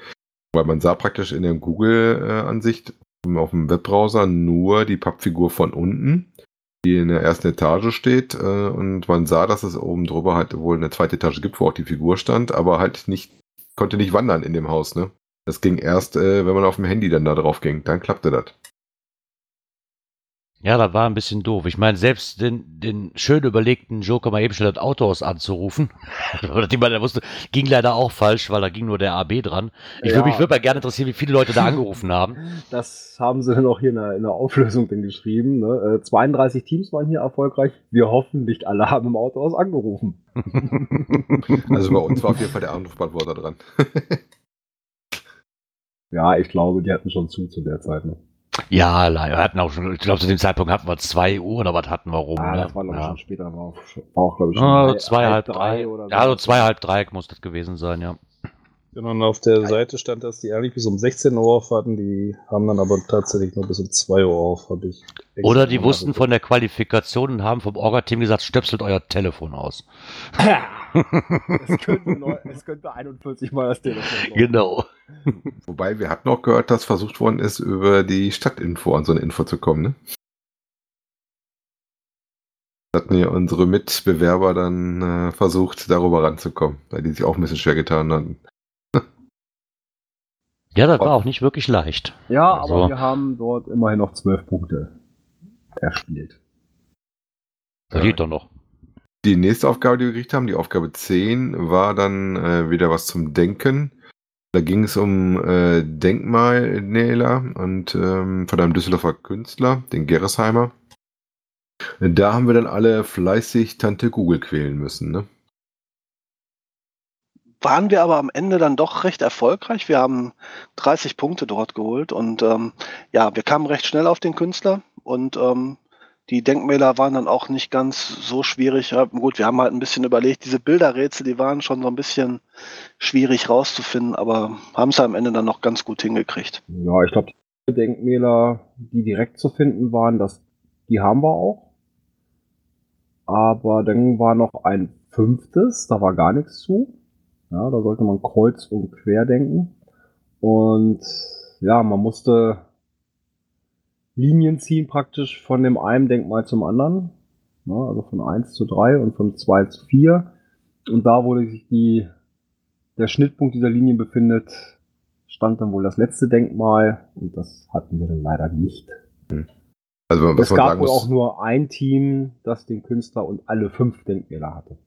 Weil man sah praktisch in der Google-Ansicht auf dem Webbrowser nur die Pappfigur von unten, die in der ersten Etage steht äh, und man sah, dass es oben drüber halt wohl eine zweite Etage gibt, wo auch die Figur stand, aber halt nicht, konnte nicht wandern in dem Haus, ne? Das ging erst, äh, wenn man auf dem Handy dann da drauf ging, dann klappte das. Ja, das war ein bisschen doof. Ich meine, selbst den, den schön überlegten Joker mal eben schnell das Autohaus anzurufen, *laughs* oder die man da wusste, ging leider auch falsch, weil da ging nur der AB dran. Ich Ja. würde mich würde mal gerne interessieren, wie viele Leute da angerufen haben. Das haben sie dann auch hier in der, in der Auflösung dann geschrieben. Ne? Äh, 32 Teams waren hier erfolgreich. Wir hoffen, nicht alle haben im Autohaus angerufen. *laughs* Also bei uns war auf jeden Fall der Anrufbeantworter dran. *laughs* Ja, ich glaube, die hatten schon zu zu der Zeit. Ne? Ja, leider. Wir hatten auch schon, ich glaube, zu dem Zeitpunkt hatten wir zwei Uhr oder was hatten wir rum. Ah, ne? das war, ich, ja. schon später. War auch, auch glaube ich, Ah, schon zwei, halb drei. oder Ja, so zwei, halb drei muss das gewesen sein, ja. Genau, und auf der Seite stand, dass die eigentlich bis um 16 Uhr auf hatten, die haben dann aber tatsächlich nur bis um 2 Uhr auf, habe ich. Oder die wussten nachgeguckt. von der Qualifikation und haben vom Orga-Team gesagt, stöpselt euer Telefon aus. *laughs* *laughs* es, könnte, es könnte 41 Mal das Telefon sein. Genau. Wobei, wir hatten auch gehört, dass versucht worden ist, über die Stadtinfo an so eine Info zu kommen, ne? Hatten ja unsere Mitbewerber dann äh, versucht, darüber ranzukommen, weil die sich auch ein bisschen schwer getan hatten. Ja, das war auch nicht wirklich leicht. Ja, Also- aber wir haben dort immerhin noch 12 Punkte erspielt. Das geht doch noch. Die nächste Aufgabe, die wir gekriegt haben, die Aufgabe 10, war dann äh, wieder was zum Denken. Da ging es um äh, Denkmalnähler und ähm, von einem Düsseldorfer Künstler, den Gerresheimer. Da haben wir dann alle fleißig Tante Google quälen müssen. Ne? Waren wir aber am Ende dann doch recht erfolgreich. Wir haben 30 Punkte dort geholt und ähm, ja, wir kamen recht schnell auf den Künstler und ähm, die Denkmäler waren dann auch nicht ganz so schwierig. Gut, wir haben halt ein bisschen überlegt, diese Bilderrätsel, die waren schon so ein bisschen schwierig rauszufinden, aber haben es am Ende dann noch ganz gut hingekriegt. Ja, ich glaube, die Denkmäler, die direkt zu finden waren, das, die haben wir auch. Aber dann war noch ein fünftes, da war gar nichts zu. Ja, da sollte man kreuz und quer denken. Und ja, man musste Linien ziehen praktisch von dem einen Denkmal zum anderen. Ja, also von 1 zu 3 und von 2 zu 4. Und da, wo sich die, der Schnittpunkt dieser Linien befindet, stand dann wohl das letzte Denkmal. Und das hatten wir dann leider nicht. Also was Es man gab wohl auch nur ein Team, das den Künstler und alle fünf Denkmäler hatte.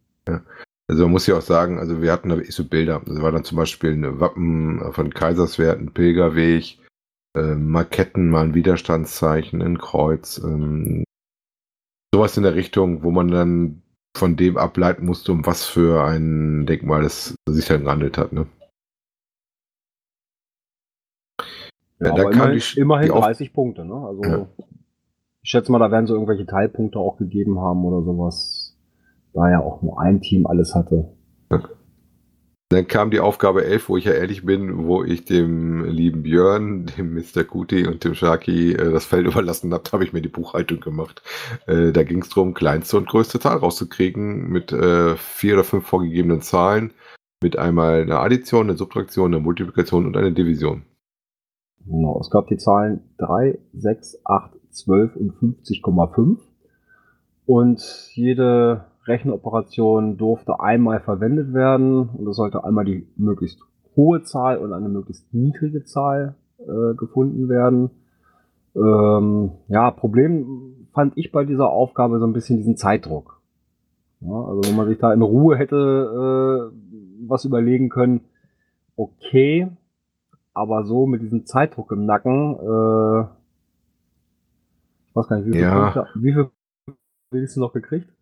Also man muss ja auch sagen, also wir hatten da wirklich so Bilder. Das war dann zum Beispiel ein Wappen von Kaiserswerth, ein Pilgerweg, äh, Marketten, mal ein Widerstandszeichen, ein Kreuz, ähm, sowas in der Richtung, wo man dann von dem ableiten musste, um was für ein Denkmal es sich dann gehandelt hat. Ne? Ja, Ja, da kam immerhin, immerhin die Auf- 30 Punkte. Ne? Also Ja. ich schätze mal, da werden so irgendwelche Teilpunkte auch gegeben haben oder sowas. Da ja auch nur ein Team alles hatte. Dann kam die Aufgabe 11, wo ich ja ehrlich bin, wo ich dem lieben Björn, dem Mr. Kuti und dem Sharky äh, das Feld *laughs* überlassen habe, habe ich mir die Buchhaltung gemacht. Äh, da ging es darum, kleinste und größte Zahl rauszukriegen mit äh, vier oder fünf vorgegebenen Zahlen, mit einmal einer Addition, einer Subtraktion, einer Multiplikation und einer Division. Genau, es gab die Zahlen 3, 6, 8, 12 und 50,5. Und jede Rechenoperation durfte einmal verwendet werden und es sollte einmal die möglichst hohe Zahl und eine möglichst niedrige Zahl äh, gefunden werden. Ähm, ja, Problem fand ich bei dieser Aufgabe so ein bisschen diesen Zeitdruck. Ja, also wenn man sich da in Ruhe hätte äh, was überlegen können, okay, aber so mit diesem Zeitdruck im Nacken, äh, ich weiß gar nicht, wie viele Ja. Punkte, wie viel du noch gekriegt?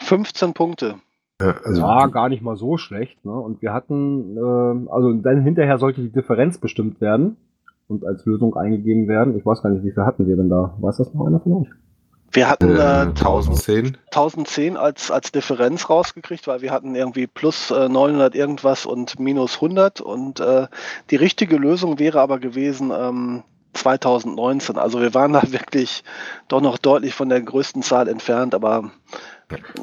15 Punkte. Ja, also, ja, gar nicht mal so schlecht. Ne? Und wir hatten, äh, also dann hinterher sollte die Differenz bestimmt werden und als Lösung eingegeben werden. Ich weiß gar nicht, wie viel hatten wir denn da? Weiß das noch einer von euch? Wir hatten äh, äh, 1010. 1010 als, als Differenz rausgekriegt, weil wir hatten irgendwie plus äh, 900 irgendwas und minus 100 und äh, die richtige Lösung wäre aber gewesen ähm, 2019. Also wir waren da *laughs* wirklich doch noch deutlich von der größten Zahl entfernt, aber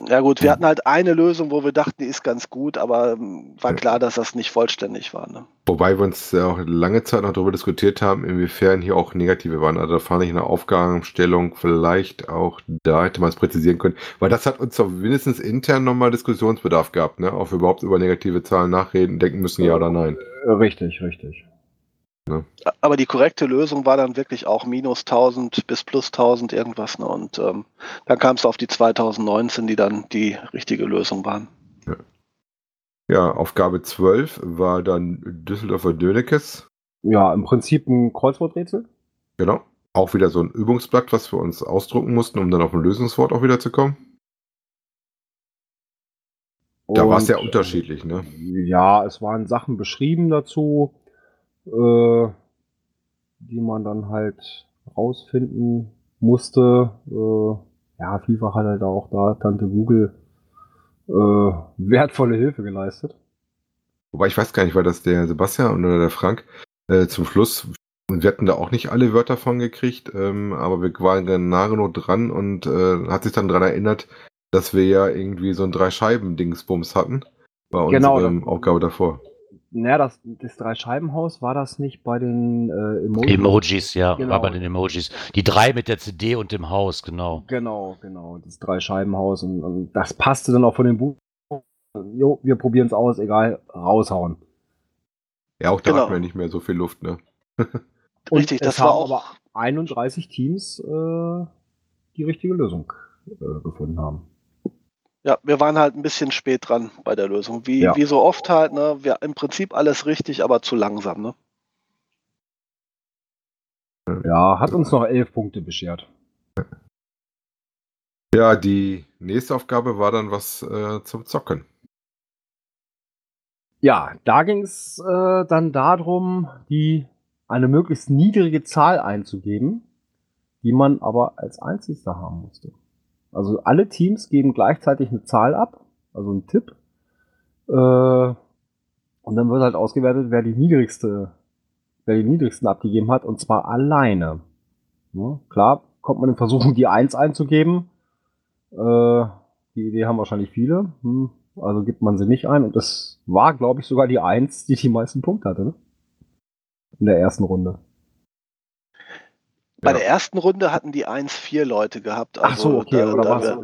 ja gut, wir hatten halt eine Lösung, wo wir dachten, die ist ganz gut, aber ähm, war klar, dass das nicht vollständig war. Ne? Wobei wir uns ja auch lange Zeit noch darüber diskutiert haben, inwiefern hier auch negative waren. Also da fand ich eine Aufgabenstellung vielleicht auch, da hätte man es präzisieren können. Weil das hat uns doch mindestens intern nochmal Diskussionsbedarf gehabt, ne? Ob wir überhaupt über negative Zahlen nachreden, denken müssen, ja oder nein. Äh, Richtig, richtig. Aber die korrekte Lösung war dann wirklich auch minus 1000 bis plus 1000 irgendwas. Ne? Und ähm, dann kam es auf die 2019, die dann die richtige Lösung waren. Ja, Aufgabe 12 war dann Düsseldorfer Dönekes. Ja, im Prinzip ein Kreuzworträtsel. Genau. Auch wieder so ein Übungsblatt, was wir uns ausdrucken mussten, um dann auf ein Lösungswort auch wieder zu kommen. Da war es ja unterschiedlich, ne? Ja, es waren Sachen beschrieben dazu. Äh, die man dann halt rausfinden musste. Äh, ja, vielfach hat halt auch da Tante Google äh, wertvolle Hilfe geleistet. Wobei ich weiß gar nicht, war das der Sebastian oder der Frank äh, zum Schluss. Und wir hatten da auch nicht alle Wörter von gekriegt, ähm, aber wir waren dann nahe genug dran und äh, hat sich dann daran erinnert, dass wir ja irgendwie so ein Drei-Scheiben-Dingsbums hatten. Bei Genau, Aufgabe davor. Naja, das, das Drei-Scheiben-Haus war das nicht bei den äh, Emojis? Emojis, ja, Genau. war bei den Emojis. Die drei mit der CD und dem Haus, genau. Genau, genau, das Drei-Scheiben-Haus. Und, und das passte dann auch von den Buch. Jo, wir probieren es aus, egal, raushauen. Ja, auch da Genau. hatten wir nicht mehr so viel Luft, ne? *laughs* Und Richtig, das war auch- aber 31 Teams äh, die richtige Lösung äh, gefunden haben. Ja, wir waren halt ein bisschen spät dran bei der Lösung. Wie, Ja. wie so oft halt, ne? Wir, Im Prinzip alles richtig, aber zu langsam, ne? Ja, hat uns noch elf Punkte beschert. Ja, die nächste Aufgabe war dann was äh, zum Zocken. Ja, da ging es äh, dann darum, die eine möglichst niedrige Zahl einzugeben, die man aber als einzigster haben musste. Also alle Teams geben gleichzeitig eine Zahl ab, also einen Tipp. Äh, und dann wird halt ausgewertet, wer die niedrigste, wer die niedrigsten abgegeben hat, und zwar alleine. Ja, klar, kommt man in Versuchung, die 1 einzugeben. Äh, die Idee haben wahrscheinlich viele. Hm, also gibt man sie nicht ein. Und das war, glaube ich, sogar die 1, die die meisten Punkte hatte. Ne? In der ersten Runde. Bei Ja. der ersten Runde hatten die 1-4 Leute gehabt. Ach so, also okay. da- oder da wir- da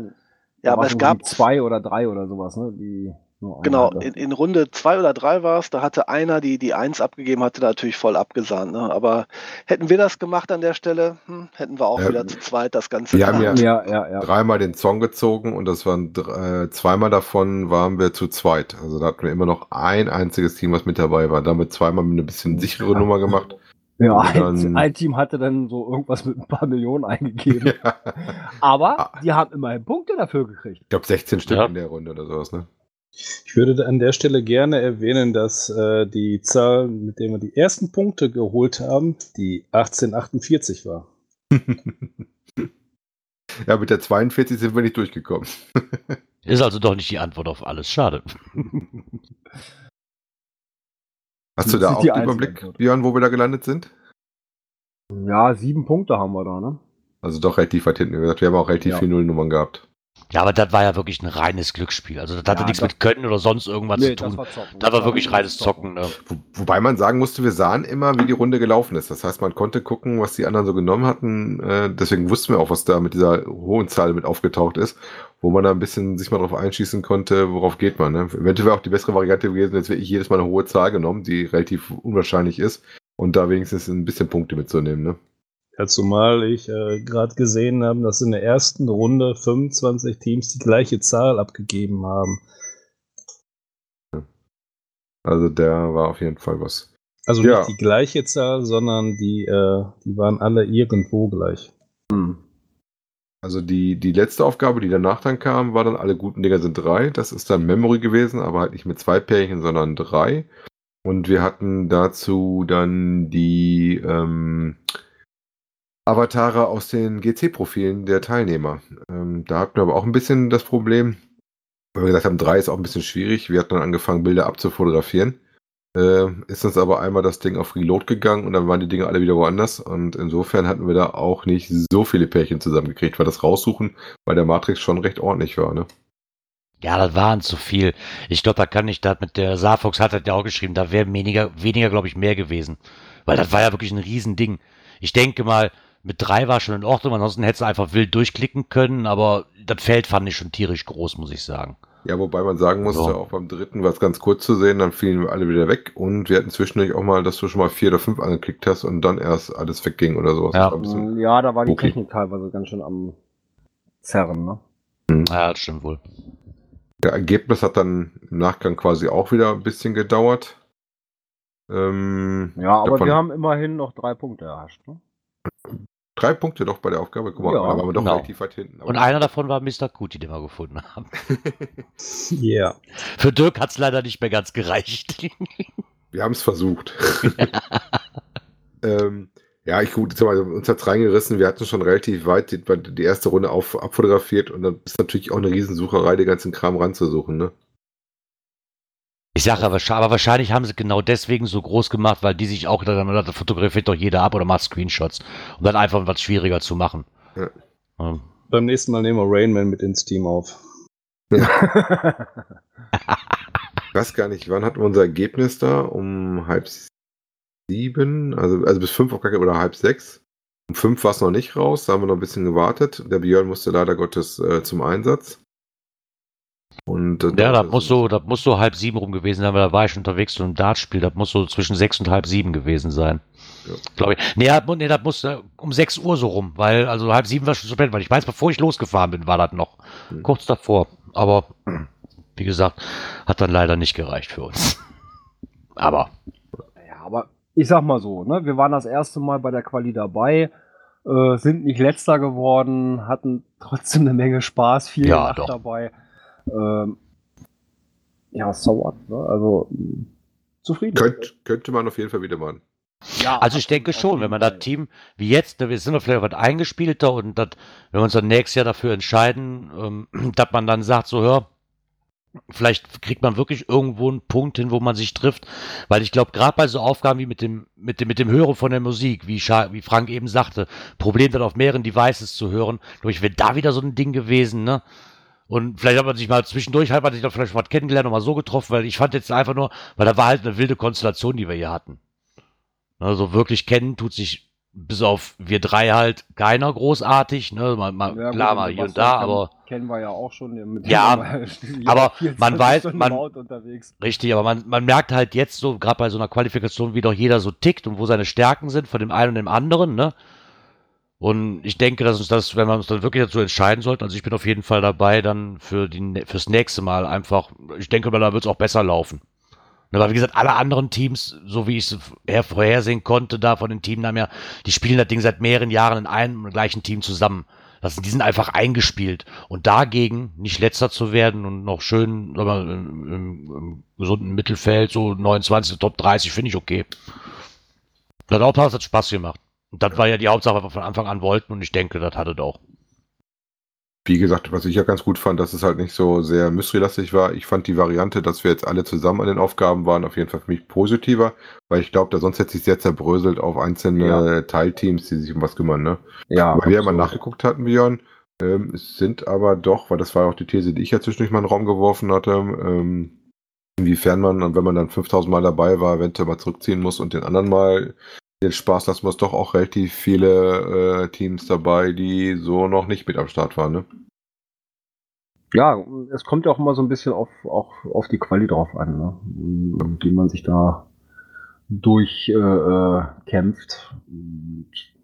Ja, aber es gab zwei oder drei oder sowas, ne? Die Genau, in, in Runde zwei oder drei war es, da hatte einer, die die Eins abgegeben hatte, natürlich voll abgesahnt. Ne? Aber hätten wir das gemacht an der Stelle, hm, hätten wir auch Ja, wieder zu zweit das Ganze wir haben ja, ja, ja. Dreimal den Song gezogen und das waren äh, zweimal davon waren wir zu zweit. Also da hatten wir immer noch ein einziges Team, was mit dabei war. Damit zweimal eine bisschen sichere Nummer gemacht. Ja, ein, dann- ein Team hatte dann so irgendwas mit ein paar Millionen eingegeben. *laughs* *laughs* Aber Ah. die haben immerhin Punkte dafür gekriegt. Ich glaube 16 Stück Ja. in der Runde oder sowas, ne? Ich würde an der Stelle gerne erwähnen, dass äh, die Zahl, mit der wir die ersten Punkte geholt haben, die 1848 war. *laughs* Ja, mit der 42 sind wir nicht durchgekommen. Ist also doch nicht die Antwort auf alles. Schade. Hast du da auch den Überblick. Björn, wo wir da gelandet sind? Ja, sieben Punkte haben wir da, ne? Also doch relativ weit hinten. Wie gesagt, wir haben auch relativ Ja. viele Nullnummern gehabt. Ja, aber das war ja wirklich ein reines Glücksspiel. Also das hatte Ja, nichts das- mit Können oder sonst irgendwas zu tun. war Zocken. Das war wirklich reines Zocken. Ne? Wo, wobei man sagen musste, wir sahen immer, wie die Runde gelaufen ist. Das heißt, man konnte gucken, was die anderen so genommen hatten. Äh, deswegen wussten wir auch, was da mit dieser hohen Zahl mit aufgetaucht ist, wo man da ein bisschen sich mal drauf einschießen konnte, worauf geht man. Ne? Eventuell wäre auch die bessere Variante gewesen, jetzt wäre ich jedes Mal eine hohe Zahl genommen, die relativ unwahrscheinlich ist. Und da wenigstens ein bisschen Punkte mitzunehmen. Ne? Ja, zumal ich äh, gerade gesehen habe, dass in der ersten Runde 25 Teams die gleiche Zahl abgegeben haben. Also der war auf jeden Fall was. Also Ja. nicht die gleiche Zahl, sondern die, äh, die waren alle irgendwo gleich. Hm. Also die, die letzte Aufgabe, die danach dann kam, war dann alle guten Dinger sind drei. Das ist dann Memory gewesen, aber halt nicht mit zwei Pärchen, sondern drei. Und wir hatten dazu dann die ähm, Avatare aus den GC-Profilen der Teilnehmer. Ähm, da hatten wir aber auch ein bisschen das Problem, weil wir gesagt haben, drei ist auch ein bisschen schwierig. Wir hatten dann angefangen, Bilder abzufotografieren. Äh, ist uns aber einmal das Ding auf Reload gegangen und dann waren die Dinge alle wieder woanders. Und insofern hatten wir da auch nicht so viele Pärchen zusammengekriegt, weil das Raussuchen bei der Matrix schon recht ordentlich war. Ne? Ja, das waren zu viel. Ich glaube, da kann ich das mit der Saarfox hat das ja auch geschrieben, da wäre weniger, weniger, glaube ich, mehr gewesen. Weil das war ja wirklich ein Riesending. Ich denke mal, mit drei war schon in Ordnung, ansonsten hättest du einfach wild durchklicken können, aber das Feld fand ich schon tierisch groß, muss ich sagen. Ja, wobei man sagen musste, So. auch beim dritten war es ganz kurz zu sehen, dann fielen wir alle wieder weg und wir hatten zwischendurch auch mal, dass du schon mal vier oder fünf angeklickt hast und dann erst alles wegging oder sowas. Ja. Bisschen, Ja, da war die Okay. Technik teilweise ganz schön am Zerren, ne? Ja, das stimmt wohl. Der Ergebnis hat dann im Nachgang quasi auch wieder ein bisschen gedauert. Ähm, Ja, aber davon wir haben immerhin noch drei Punkte erhascht, ne? Drei Punkte doch bei der Aufgabe. Guck mal, Ja, da waren wir doch genau. relativ weit hinten. Aber Und einer davon war Mr. Kuti, den wir gefunden haben. *laughs* Ja. Für Dirk hat's leider nicht mehr ganz gereicht. Wir haben es versucht. *laughs* ähm, Ja, ich gut, mal, uns hat's reingerissen. Wir hatten schon relativ weit die, die erste Runde auf, abfotografiert und dann ist natürlich auch eine Riesensucherei, den ganzen Kram ranzusuchen, ne? Ich sage aber, aber wahrscheinlich haben sie genau deswegen so groß gemacht, weil die sich auch dann da fotografiert doch jeder ab oder macht Screenshots, um dann einfach was schwieriger zu machen. Ja. Ja. Beim nächsten Mal nehmen wir Rainman mit ins Team auf. ich weiß gar nicht, wann hatten wir unser Ergebnis da? Um halb sieben, also, also bis fünf auf gar oder halb sechs. Um fünf war es noch nicht raus, da haben wir noch ein bisschen gewartet. Der Björn musste leider Gottes äh, zum Einsatz. Und, äh, ja, das muss, so, das muss so halb sieben rum gewesen sein, weil da war ich unterwegs zu einem Dartspiel. Das muss so zwischen sechs und halb sieben gewesen sein. Ja. Glaube ich. Nee, das, nee, das muss äh, um sechs Uhr so rum, weil, also halb sieben war schon zu spät, weil ich weiß, bevor ich losgefahren bin, war das noch. Hm. Kurz davor. Aber, wie gesagt, hat dann leider nicht gereicht für uns. *laughs* aber. Ja, aber ich sag mal so, ne, wir waren das erste Mal bei der Quali dabei, äh, sind nicht letzter geworden, hatten trotzdem eine Menge Spaß, viel ja, dabei. Ähm, ja, so what, ne? Also zufrieden. Könnt, könnte man auf jeden Fall wieder machen. Ja, also ich denke schon, wenn man das Team wie jetzt, ne, wir sind vielleicht was eingespielter und dat, wenn wir uns dann nächstes Jahr dafür entscheiden, ähm, *clears throat* dass man dann sagt, so hör, vielleicht kriegt man wirklich irgendwo einen Punkt hin, wo man sich trifft, weil ich glaube, gerade bei so Aufgaben wie mit dem, mit dem, mit dem Hören von der Musik, wie, wie Frank eben sagte, Problem dann auf mehreren Devices zu hören, glaube ich, wäre da wieder so ein Ding gewesen, ne? Und vielleicht hat man sich mal zwischendurch, hat man sich doch vielleicht mal kennengelernt und mal so getroffen, weil ich fand jetzt einfach nur, weil da war halt eine wilde Konstellation, die wir hier hatten. Also wirklich kennen tut sich bis auf wir drei halt keiner großartig, ne? Mal, mal, ja, klar, mal hier und da, aber. Kennen wir ja auch schon. ja, *laughs* aber man weiß, man, richtig, aber man, man merkt halt jetzt so, gerade bei so einer Qualifikation, wie doch jeder so tickt und wo seine Stärken sind von dem einen und dem anderen, ne? Und ich denke, dass uns das, wenn wir uns dann wirklich dazu entscheiden sollten, also ich bin auf jeden Fall dabei, dann für die, fürs nächste Mal einfach, ich denke mal, da wird es auch besser laufen. Aber wie gesagt, alle anderen Teams, so wie ich es vorhersehen konnte, da von den Teamnamen her, die spielen das Ding seit mehreren Jahren in einem gleichen Team zusammen. Das, die sind einfach eingespielt. Und dagegen nicht letzter zu werden und noch schön mal, im, im, im, gesunden Mittelfeld, so 29, Top 30, finde ich okay. Das hat Spaß gemacht. Und das war ja die Hauptsache, was wir von Anfang an wollten und ich denke, das hatte auch. Wie gesagt, was ich ja ganz gut fand, dass es halt nicht so sehr mysterylastig war. Ich fand die Variante, dass wir jetzt alle zusammen an den Aufgaben waren, auf jeden Fall für mich positiver, weil ich glaube, da sonst hätte sich sehr zerbröselt auf einzelne ja. Teilteams, die sich um was kümmern, ne? Ja. Weil wir ja mal nachgeguckt hatten, Björn, ähm, es sind aber doch, weil das war auch die These, die ich ja zwischendurch mal in den Raum geworfen hatte, ähm, inwiefern man, wenn man dann 5000 Mal dabei war, eventuell mal zurückziehen muss und den anderen mal den Spaß lassen wir es doch auch relativ viele äh, Teams dabei, die so noch nicht mit am Start waren, ne? Ja, es kommt ja auch immer so ein bisschen auf, auch auf die Quali drauf an, ne? wie man sich da durchkämpft.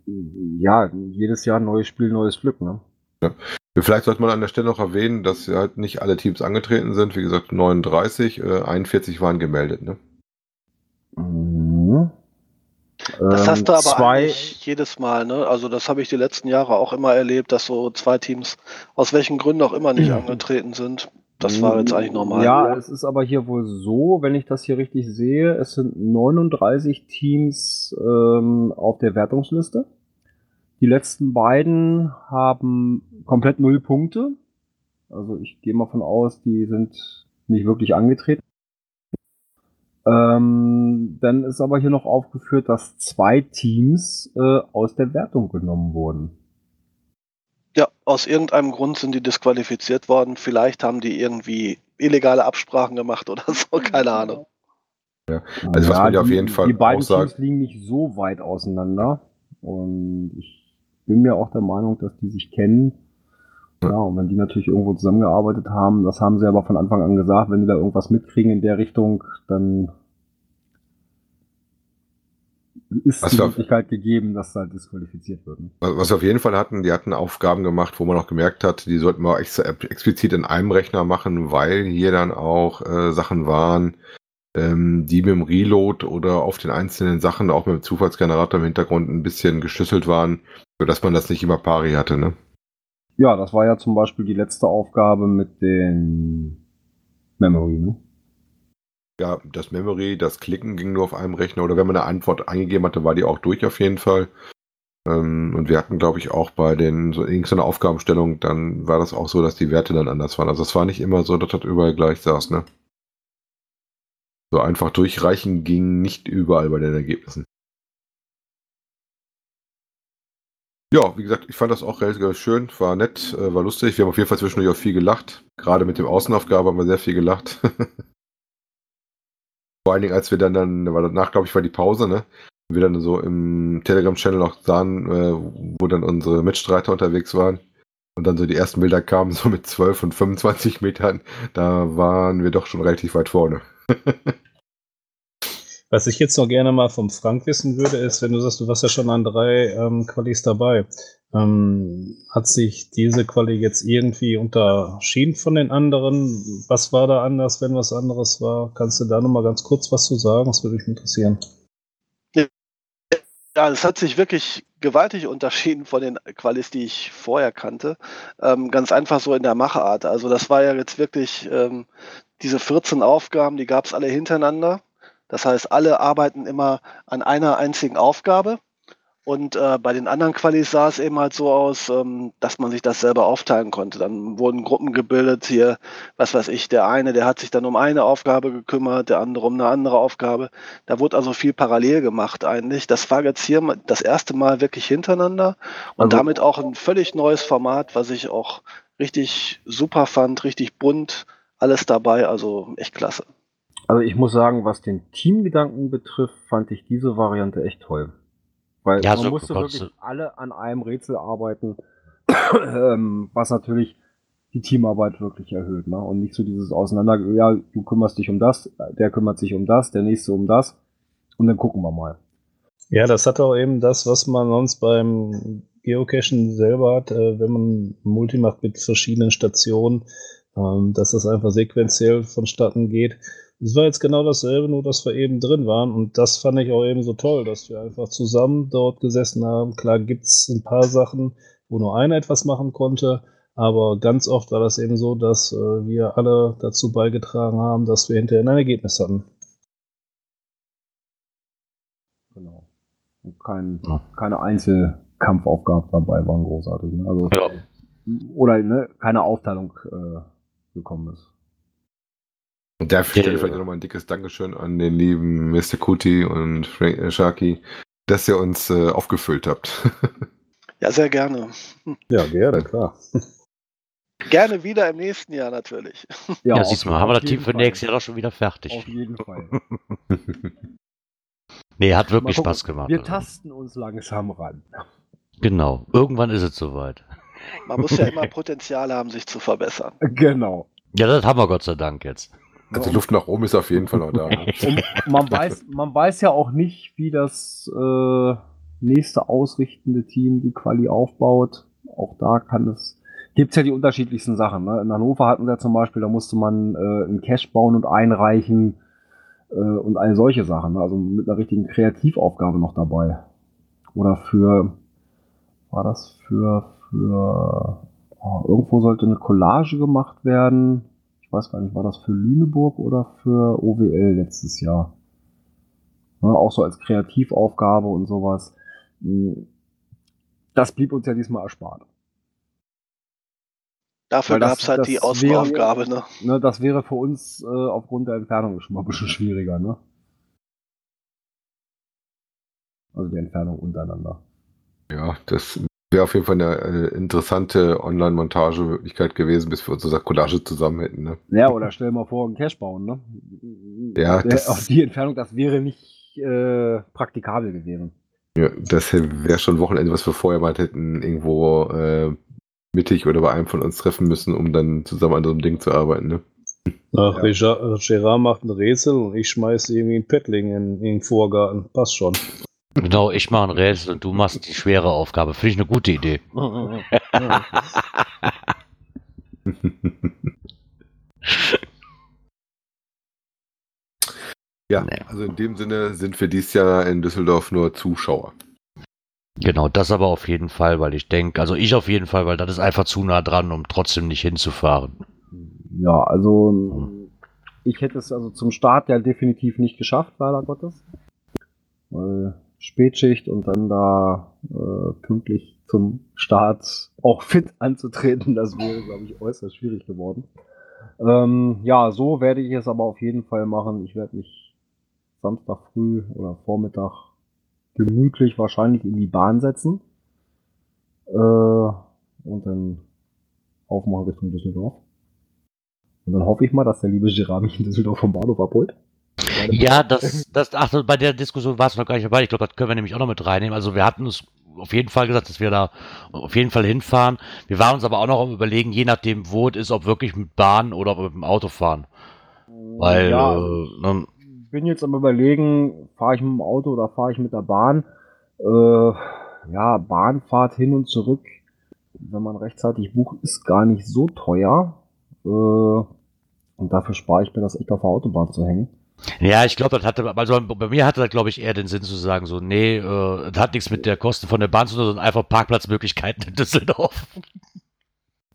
Äh, ja, jedes Jahr ein neues Spiel, neues Glück. Ne? Ja. Vielleicht sollte man an der Stelle noch erwähnen, dass halt nicht alle Teams angetreten sind. Wie gesagt, 39, äh, 41 waren gemeldet. Ne? Mhm. Das hast du ähm, aber zwei, jedes Mal, ne? Also das habe ich die letzten Jahre auch immer erlebt, dass so zwei Teams aus welchen Gründen auch immer nicht angetreten sind. Das war jetzt eigentlich normal. Ja, es ist aber hier wohl so, wenn ich das hier richtig sehe, es sind 39 Teams ähm, auf der Wertungsliste. Die letzten beiden haben komplett null Punkte. Also ich gehe mal von aus, die sind nicht wirklich angetreten. Ähm, dann ist aber hier noch aufgeführt, dass zwei Teams äh, aus der Wertung genommen wurden. Ja, aus irgendeinem Grund sind die disqualifiziert worden. Vielleicht haben die irgendwie illegale Absprachen gemacht oder so, *laughs* keine Ahnung. Ja, also was ja, man ja auf jeden Fall Die beiden Teams liegen nicht so weit auseinander. Und ich bin mir auch der Meinung, dass die sich kennen. Ja, und wenn die natürlich irgendwo zusammengearbeitet haben, das haben sie aber von Anfang an gesagt, wenn die da irgendwas mitkriegen in der Richtung, dann ist was die Möglichkeit gegeben, dass da disqualifiziert wird. Was wir auf jeden Fall hatten, die hatten Aufgaben gemacht, wo man auch gemerkt hat, die sollten wir extra, explizit in einem Rechner machen, weil hier dann auch äh, Sachen waren, ähm, die mit dem Reload oder auf den einzelnen Sachen, auch mit dem Zufallsgenerator im Hintergrund ein bisschen geschlüsselt waren, sodass man das nicht immer pari hatte, ne? Ja, das war ja zum Beispiel die letzte Aufgabe mit den Memory, ne? ja, das Memory, das Klicken ging nur auf einem Rechner oder wenn man eine Antwort eingegeben hatte, war die auch durch auf jeden Fall. Ähm, und wir hatten, glaube ich, auch bei den so irgendeiner Aufgabenstellung, dann war das auch so, dass die Werte dann anders waren. Also es war nicht immer so, dass das überall gleich saß, ne? So einfach durchreichen ging nicht überall bei den Ergebnissen. Ja, wie gesagt, ich fand das auch relativ schön, war nett, äh, war lustig. Wir haben auf jeden Fall zwischendurch auch viel gelacht. Gerade mit dem Außenaufgabe haben wir sehr viel gelacht. *laughs* Vor allen Dingen, als wir dann, dann war danach, glaube ich, war die Pause, ne? Wir dann so im Telegram-Channel auch sahen, äh, wo dann unsere Mitstreiter unterwegs waren. Und dann so die ersten Bilder kamen, *laughs* so mit 12 und 25 Metern. Da waren wir doch schon relativ weit vorne. *laughs* Was ich jetzt noch gerne mal vom Frank wissen würde, ist, wenn du sagst, du warst ja schon an drei ähm, Qualis dabei, ähm, hat sich diese Quali jetzt irgendwie unterschieden von den anderen? Was war da anders, wenn was anderes war? Kannst du da nochmal ganz kurz was zu sagen? Das würde mich interessieren. Ja, es hat sich wirklich gewaltig unterschieden von den Qualis, die ich vorher kannte. Ähm, ganz einfach so in der Machart. Also das war ja jetzt wirklich ähm, diese 14 Aufgaben, die gab es alle hintereinander. Das heißt, alle arbeiten immer an einer einzigen Aufgabe. Und äh, bei den anderen Qualis sah es eben halt so aus, ähm, dass man sich das selber aufteilen konnte. Dann wurden Gruppen gebildet hier, was weiß ich, der eine, der hat sich dann um eine Aufgabe gekümmert, der andere um eine andere Aufgabe. Da wurde also viel parallel gemacht eigentlich. Das war jetzt hier das erste Mal wirklich hintereinander und also, damit auch ein völlig neues Format, was ich auch richtig super fand, richtig bunt, alles dabei, also echt klasse. Also ich muss sagen, was den Teamgedanken betrifft, fand ich diese Variante echt toll. Weil ja, man so musste wirklich alle an einem Rätsel arbeiten, *clears throat* ähm, was natürlich die Teamarbeit wirklich erhöht. Ne? Und nicht so dieses Auseinander, ja, du kümmerst dich um das, der kümmert sich um das, der nächste um das. Und dann gucken wir mal. Ja, das hat auch eben das, was man sonst beim Geocachen selber hat, äh, wenn man Multi macht mit verschiedenen Stationen, ähm, dass das einfach sequenziell vonstatten geht. Es war jetzt genau dasselbe, nur dass wir eben drin waren. Und das fand ich auch eben so toll, dass wir einfach zusammen dort gesessen haben. Klar gibt es ein paar Sachen, wo nur einer etwas machen konnte. Aber ganz oft war das eben so, dass äh, wir alle dazu beigetragen haben, dass wir hinterher ein Ergebnis hatten. Genau. Und kein, keine Einzelkampfaufgaben dabei waren großartig. Ne? Also, ja. Oder ne, keine Aufteilung äh, gekommen ist. Und dafür stelle ich vielleicht nochmal ein dickes Dankeschön an den lieben Mr. Kuti und Frank äh, Sharky, dass ihr uns äh, aufgefüllt habt. *laughs* ja, sehr gerne. Ja, gerne, klar. *laughs* Gerne wieder im nächsten Jahr natürlich. *laughs* Ja, ja siehst du mal, haben wir das Team für nächstes Jahr doch schon wieder fertig. Auf jeden Fall. nee, hat wirklich gucken, Spaß gemacht. Wir also. tasten uns langsam ran. Genau, irgendwann ist es soweit. Man muss ja immer Potenzial haben, sich zu verbessern. Genau. Ja, das haben wir Gott sei Dank jetzt. Also Luft nach oben ist auf jeden Fall noch da. *laughs* man, weiß, man weiß ja auch nicht, wie das äh, nächste ausrichtende Team die Quali aufbaut. Auch da kann es. Gibt es ja die unterschiedlichsten Sachen. Ne? In Hannover hatten wir zum Beispiel, da musste man äh, einen Cache bauen und einreichen äh, und all solche Sachen. Ne? Also mit einer richtigen Kreativaufgabe noch dabei. Oder für, war das für, für, oh, irgendwo sollte eine Collage gemacht werden ich weiß gar nicht, war das für Lüneburg oder für OWL letztes Jahr? Ja, auch so als Kreativaufgabe und sowas. Hm, das blieb uns ja diesmal erspart. Dafür gab es halt die Ausbauaufgabe, ne? ne? Das wäre für uns äh, aufgrund der Entfernung schon mal ein bisschen schwieriger, ne? Also die Entfernung untereinander. Ja, das Wäre auf jeden Fall eine, eine interessante Online-Montagemöglichkeit gewesen, bis wir unsere Collage zusammen hätten. Ne? Ja, oder stell mal vor, einen Cache bauen. Ne? Ja, das, auf die Entfernung, das wäre nicht äh, praktikabel gewesen. Ja, das wäre schon Wochenende, was wir vorher mal hätten irgendwo äh, mittig oder bei einem von uns treffen müssen, um dann zusammen an so einem Ding zu arbeiten. Ne? Ach, ja. Gerard macht ein Rätsel und ich schmeiße irgendwie ein Paddling in, in den Vorgarten. Passt schon. Genau, ich mache ein Rätsel und du machst die schwere Aufgabe. Finde ich eine gute Idee. *laughs* ja, also in dem Sinne sind wir dieses Jahr in Düsseldorf nur Zuschauer. Genau, das aber auf jeden Fall, weil ich denke, also ich auf jeden Fall, weil das ist einfach zu nah dran, um trotzdem nicht hinzufahren. Ja, also ich hätte es also zum Start ja definitiv nicht geschafft, leider Gottes. Weil Spätschicht und dann da äh, pünktlich zum Start auch fit *laughs* anzutreten, das wäre, glaube ich, äußerst schwierig geworden. Ähm, ja, so werde ich es aber auf jeden Fall machen. Ich werde mich Samstag früh oder Vormittag gemütlich wahrscheinlich in die Bahn setzen. Äh, und dann aufmachen Richtung Düsseldorf. Und dann hoffe ich mal, dass der liebe Gerard mich in Düsseldorf vom Bahnhof abholt. Ja, das, das, ach, bei der Diskussion war es noch gar nicht dabei. Ich glaube, das können wir nämlich auch noch mit reinnehmen. Also wir hatten uns auf jeden Fall gesagt, dass wir da auf jeden Fall hinfahren. Wir waren uns aber auch noch am überlegen, je nachdem, wo es ist, ob wirklich mit Bahn oder mit dem Auto fahren. Weil, ja, äh, ne, ich bin jetzt am überlegen, fahre ich mit dem Auto oder fahre ich mit der Bahn. Äh, ja, Bahnfahrt hin und zurück, wenn man rechtzeitig bucht, ist gar nicht so teuer. Äh, und dafür spare ich mir das echt auf der Autobahn zu hängen. Ja, ich glaube, das hatte, also bei mir hatte das, glaube ich, eher den Sinn zu sagen, so, nee, äh, das hat nichts mit der Kosten von der Bahn zu tun, sondern einfach Parkplatzmöglichkeiten in Düsseldorf.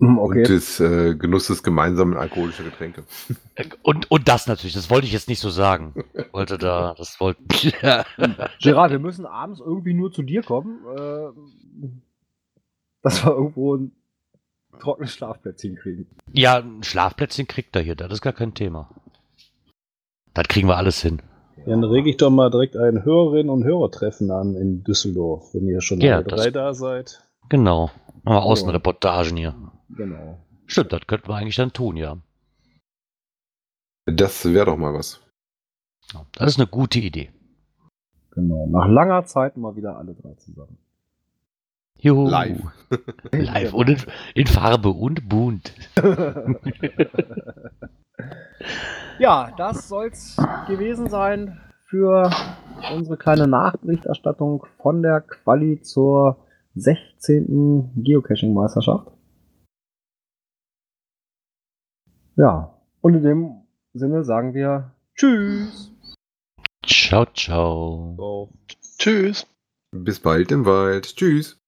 Hm, Und des äh, Genusses gemeinsamen alkoholischer Getränke. Und, und das natürlich, das wollte ich jetzt nicht so sagen. Wollte da, das wollte. *laughs* Ja. Gerard, wir müssen abends irgendwie nur zu dir kommen. Äh, dass wir irgendwo ein trockenes Schlafplätzchen kriegen. ja, ein Schlafplätzchen kriegt er hier, das ist gar kein Thema. Das kriegen wir alles hin. Dann rege ich doch mal direkt ein Hörerinnen- und Hörertreffen an in Düsseldorf, wenn ihr schon Ja, alle das- drei da seid. Genau. Mal Außenreportagen hier. Genau. Stimmt, das könnten wir eigentlich dann tun, ja. Das wäre doch mal was. Das ist eine gute Idee. Genau. Nach langer Zeit mal wieder alle drei zusammen. Juhu. Live. *laughs* Live und in, in Farbe und bunt. *laughs* Ja, das soll's gewesen sein für unsere kleine Nachberichterstattung von der Quali zur 16. Geocaching-Meisterschaft. Ja, und in dem Sinne sagen wir Tschüss. Ciao, ciao. So. Tschüss. Bis bald im Wald. Tschüss.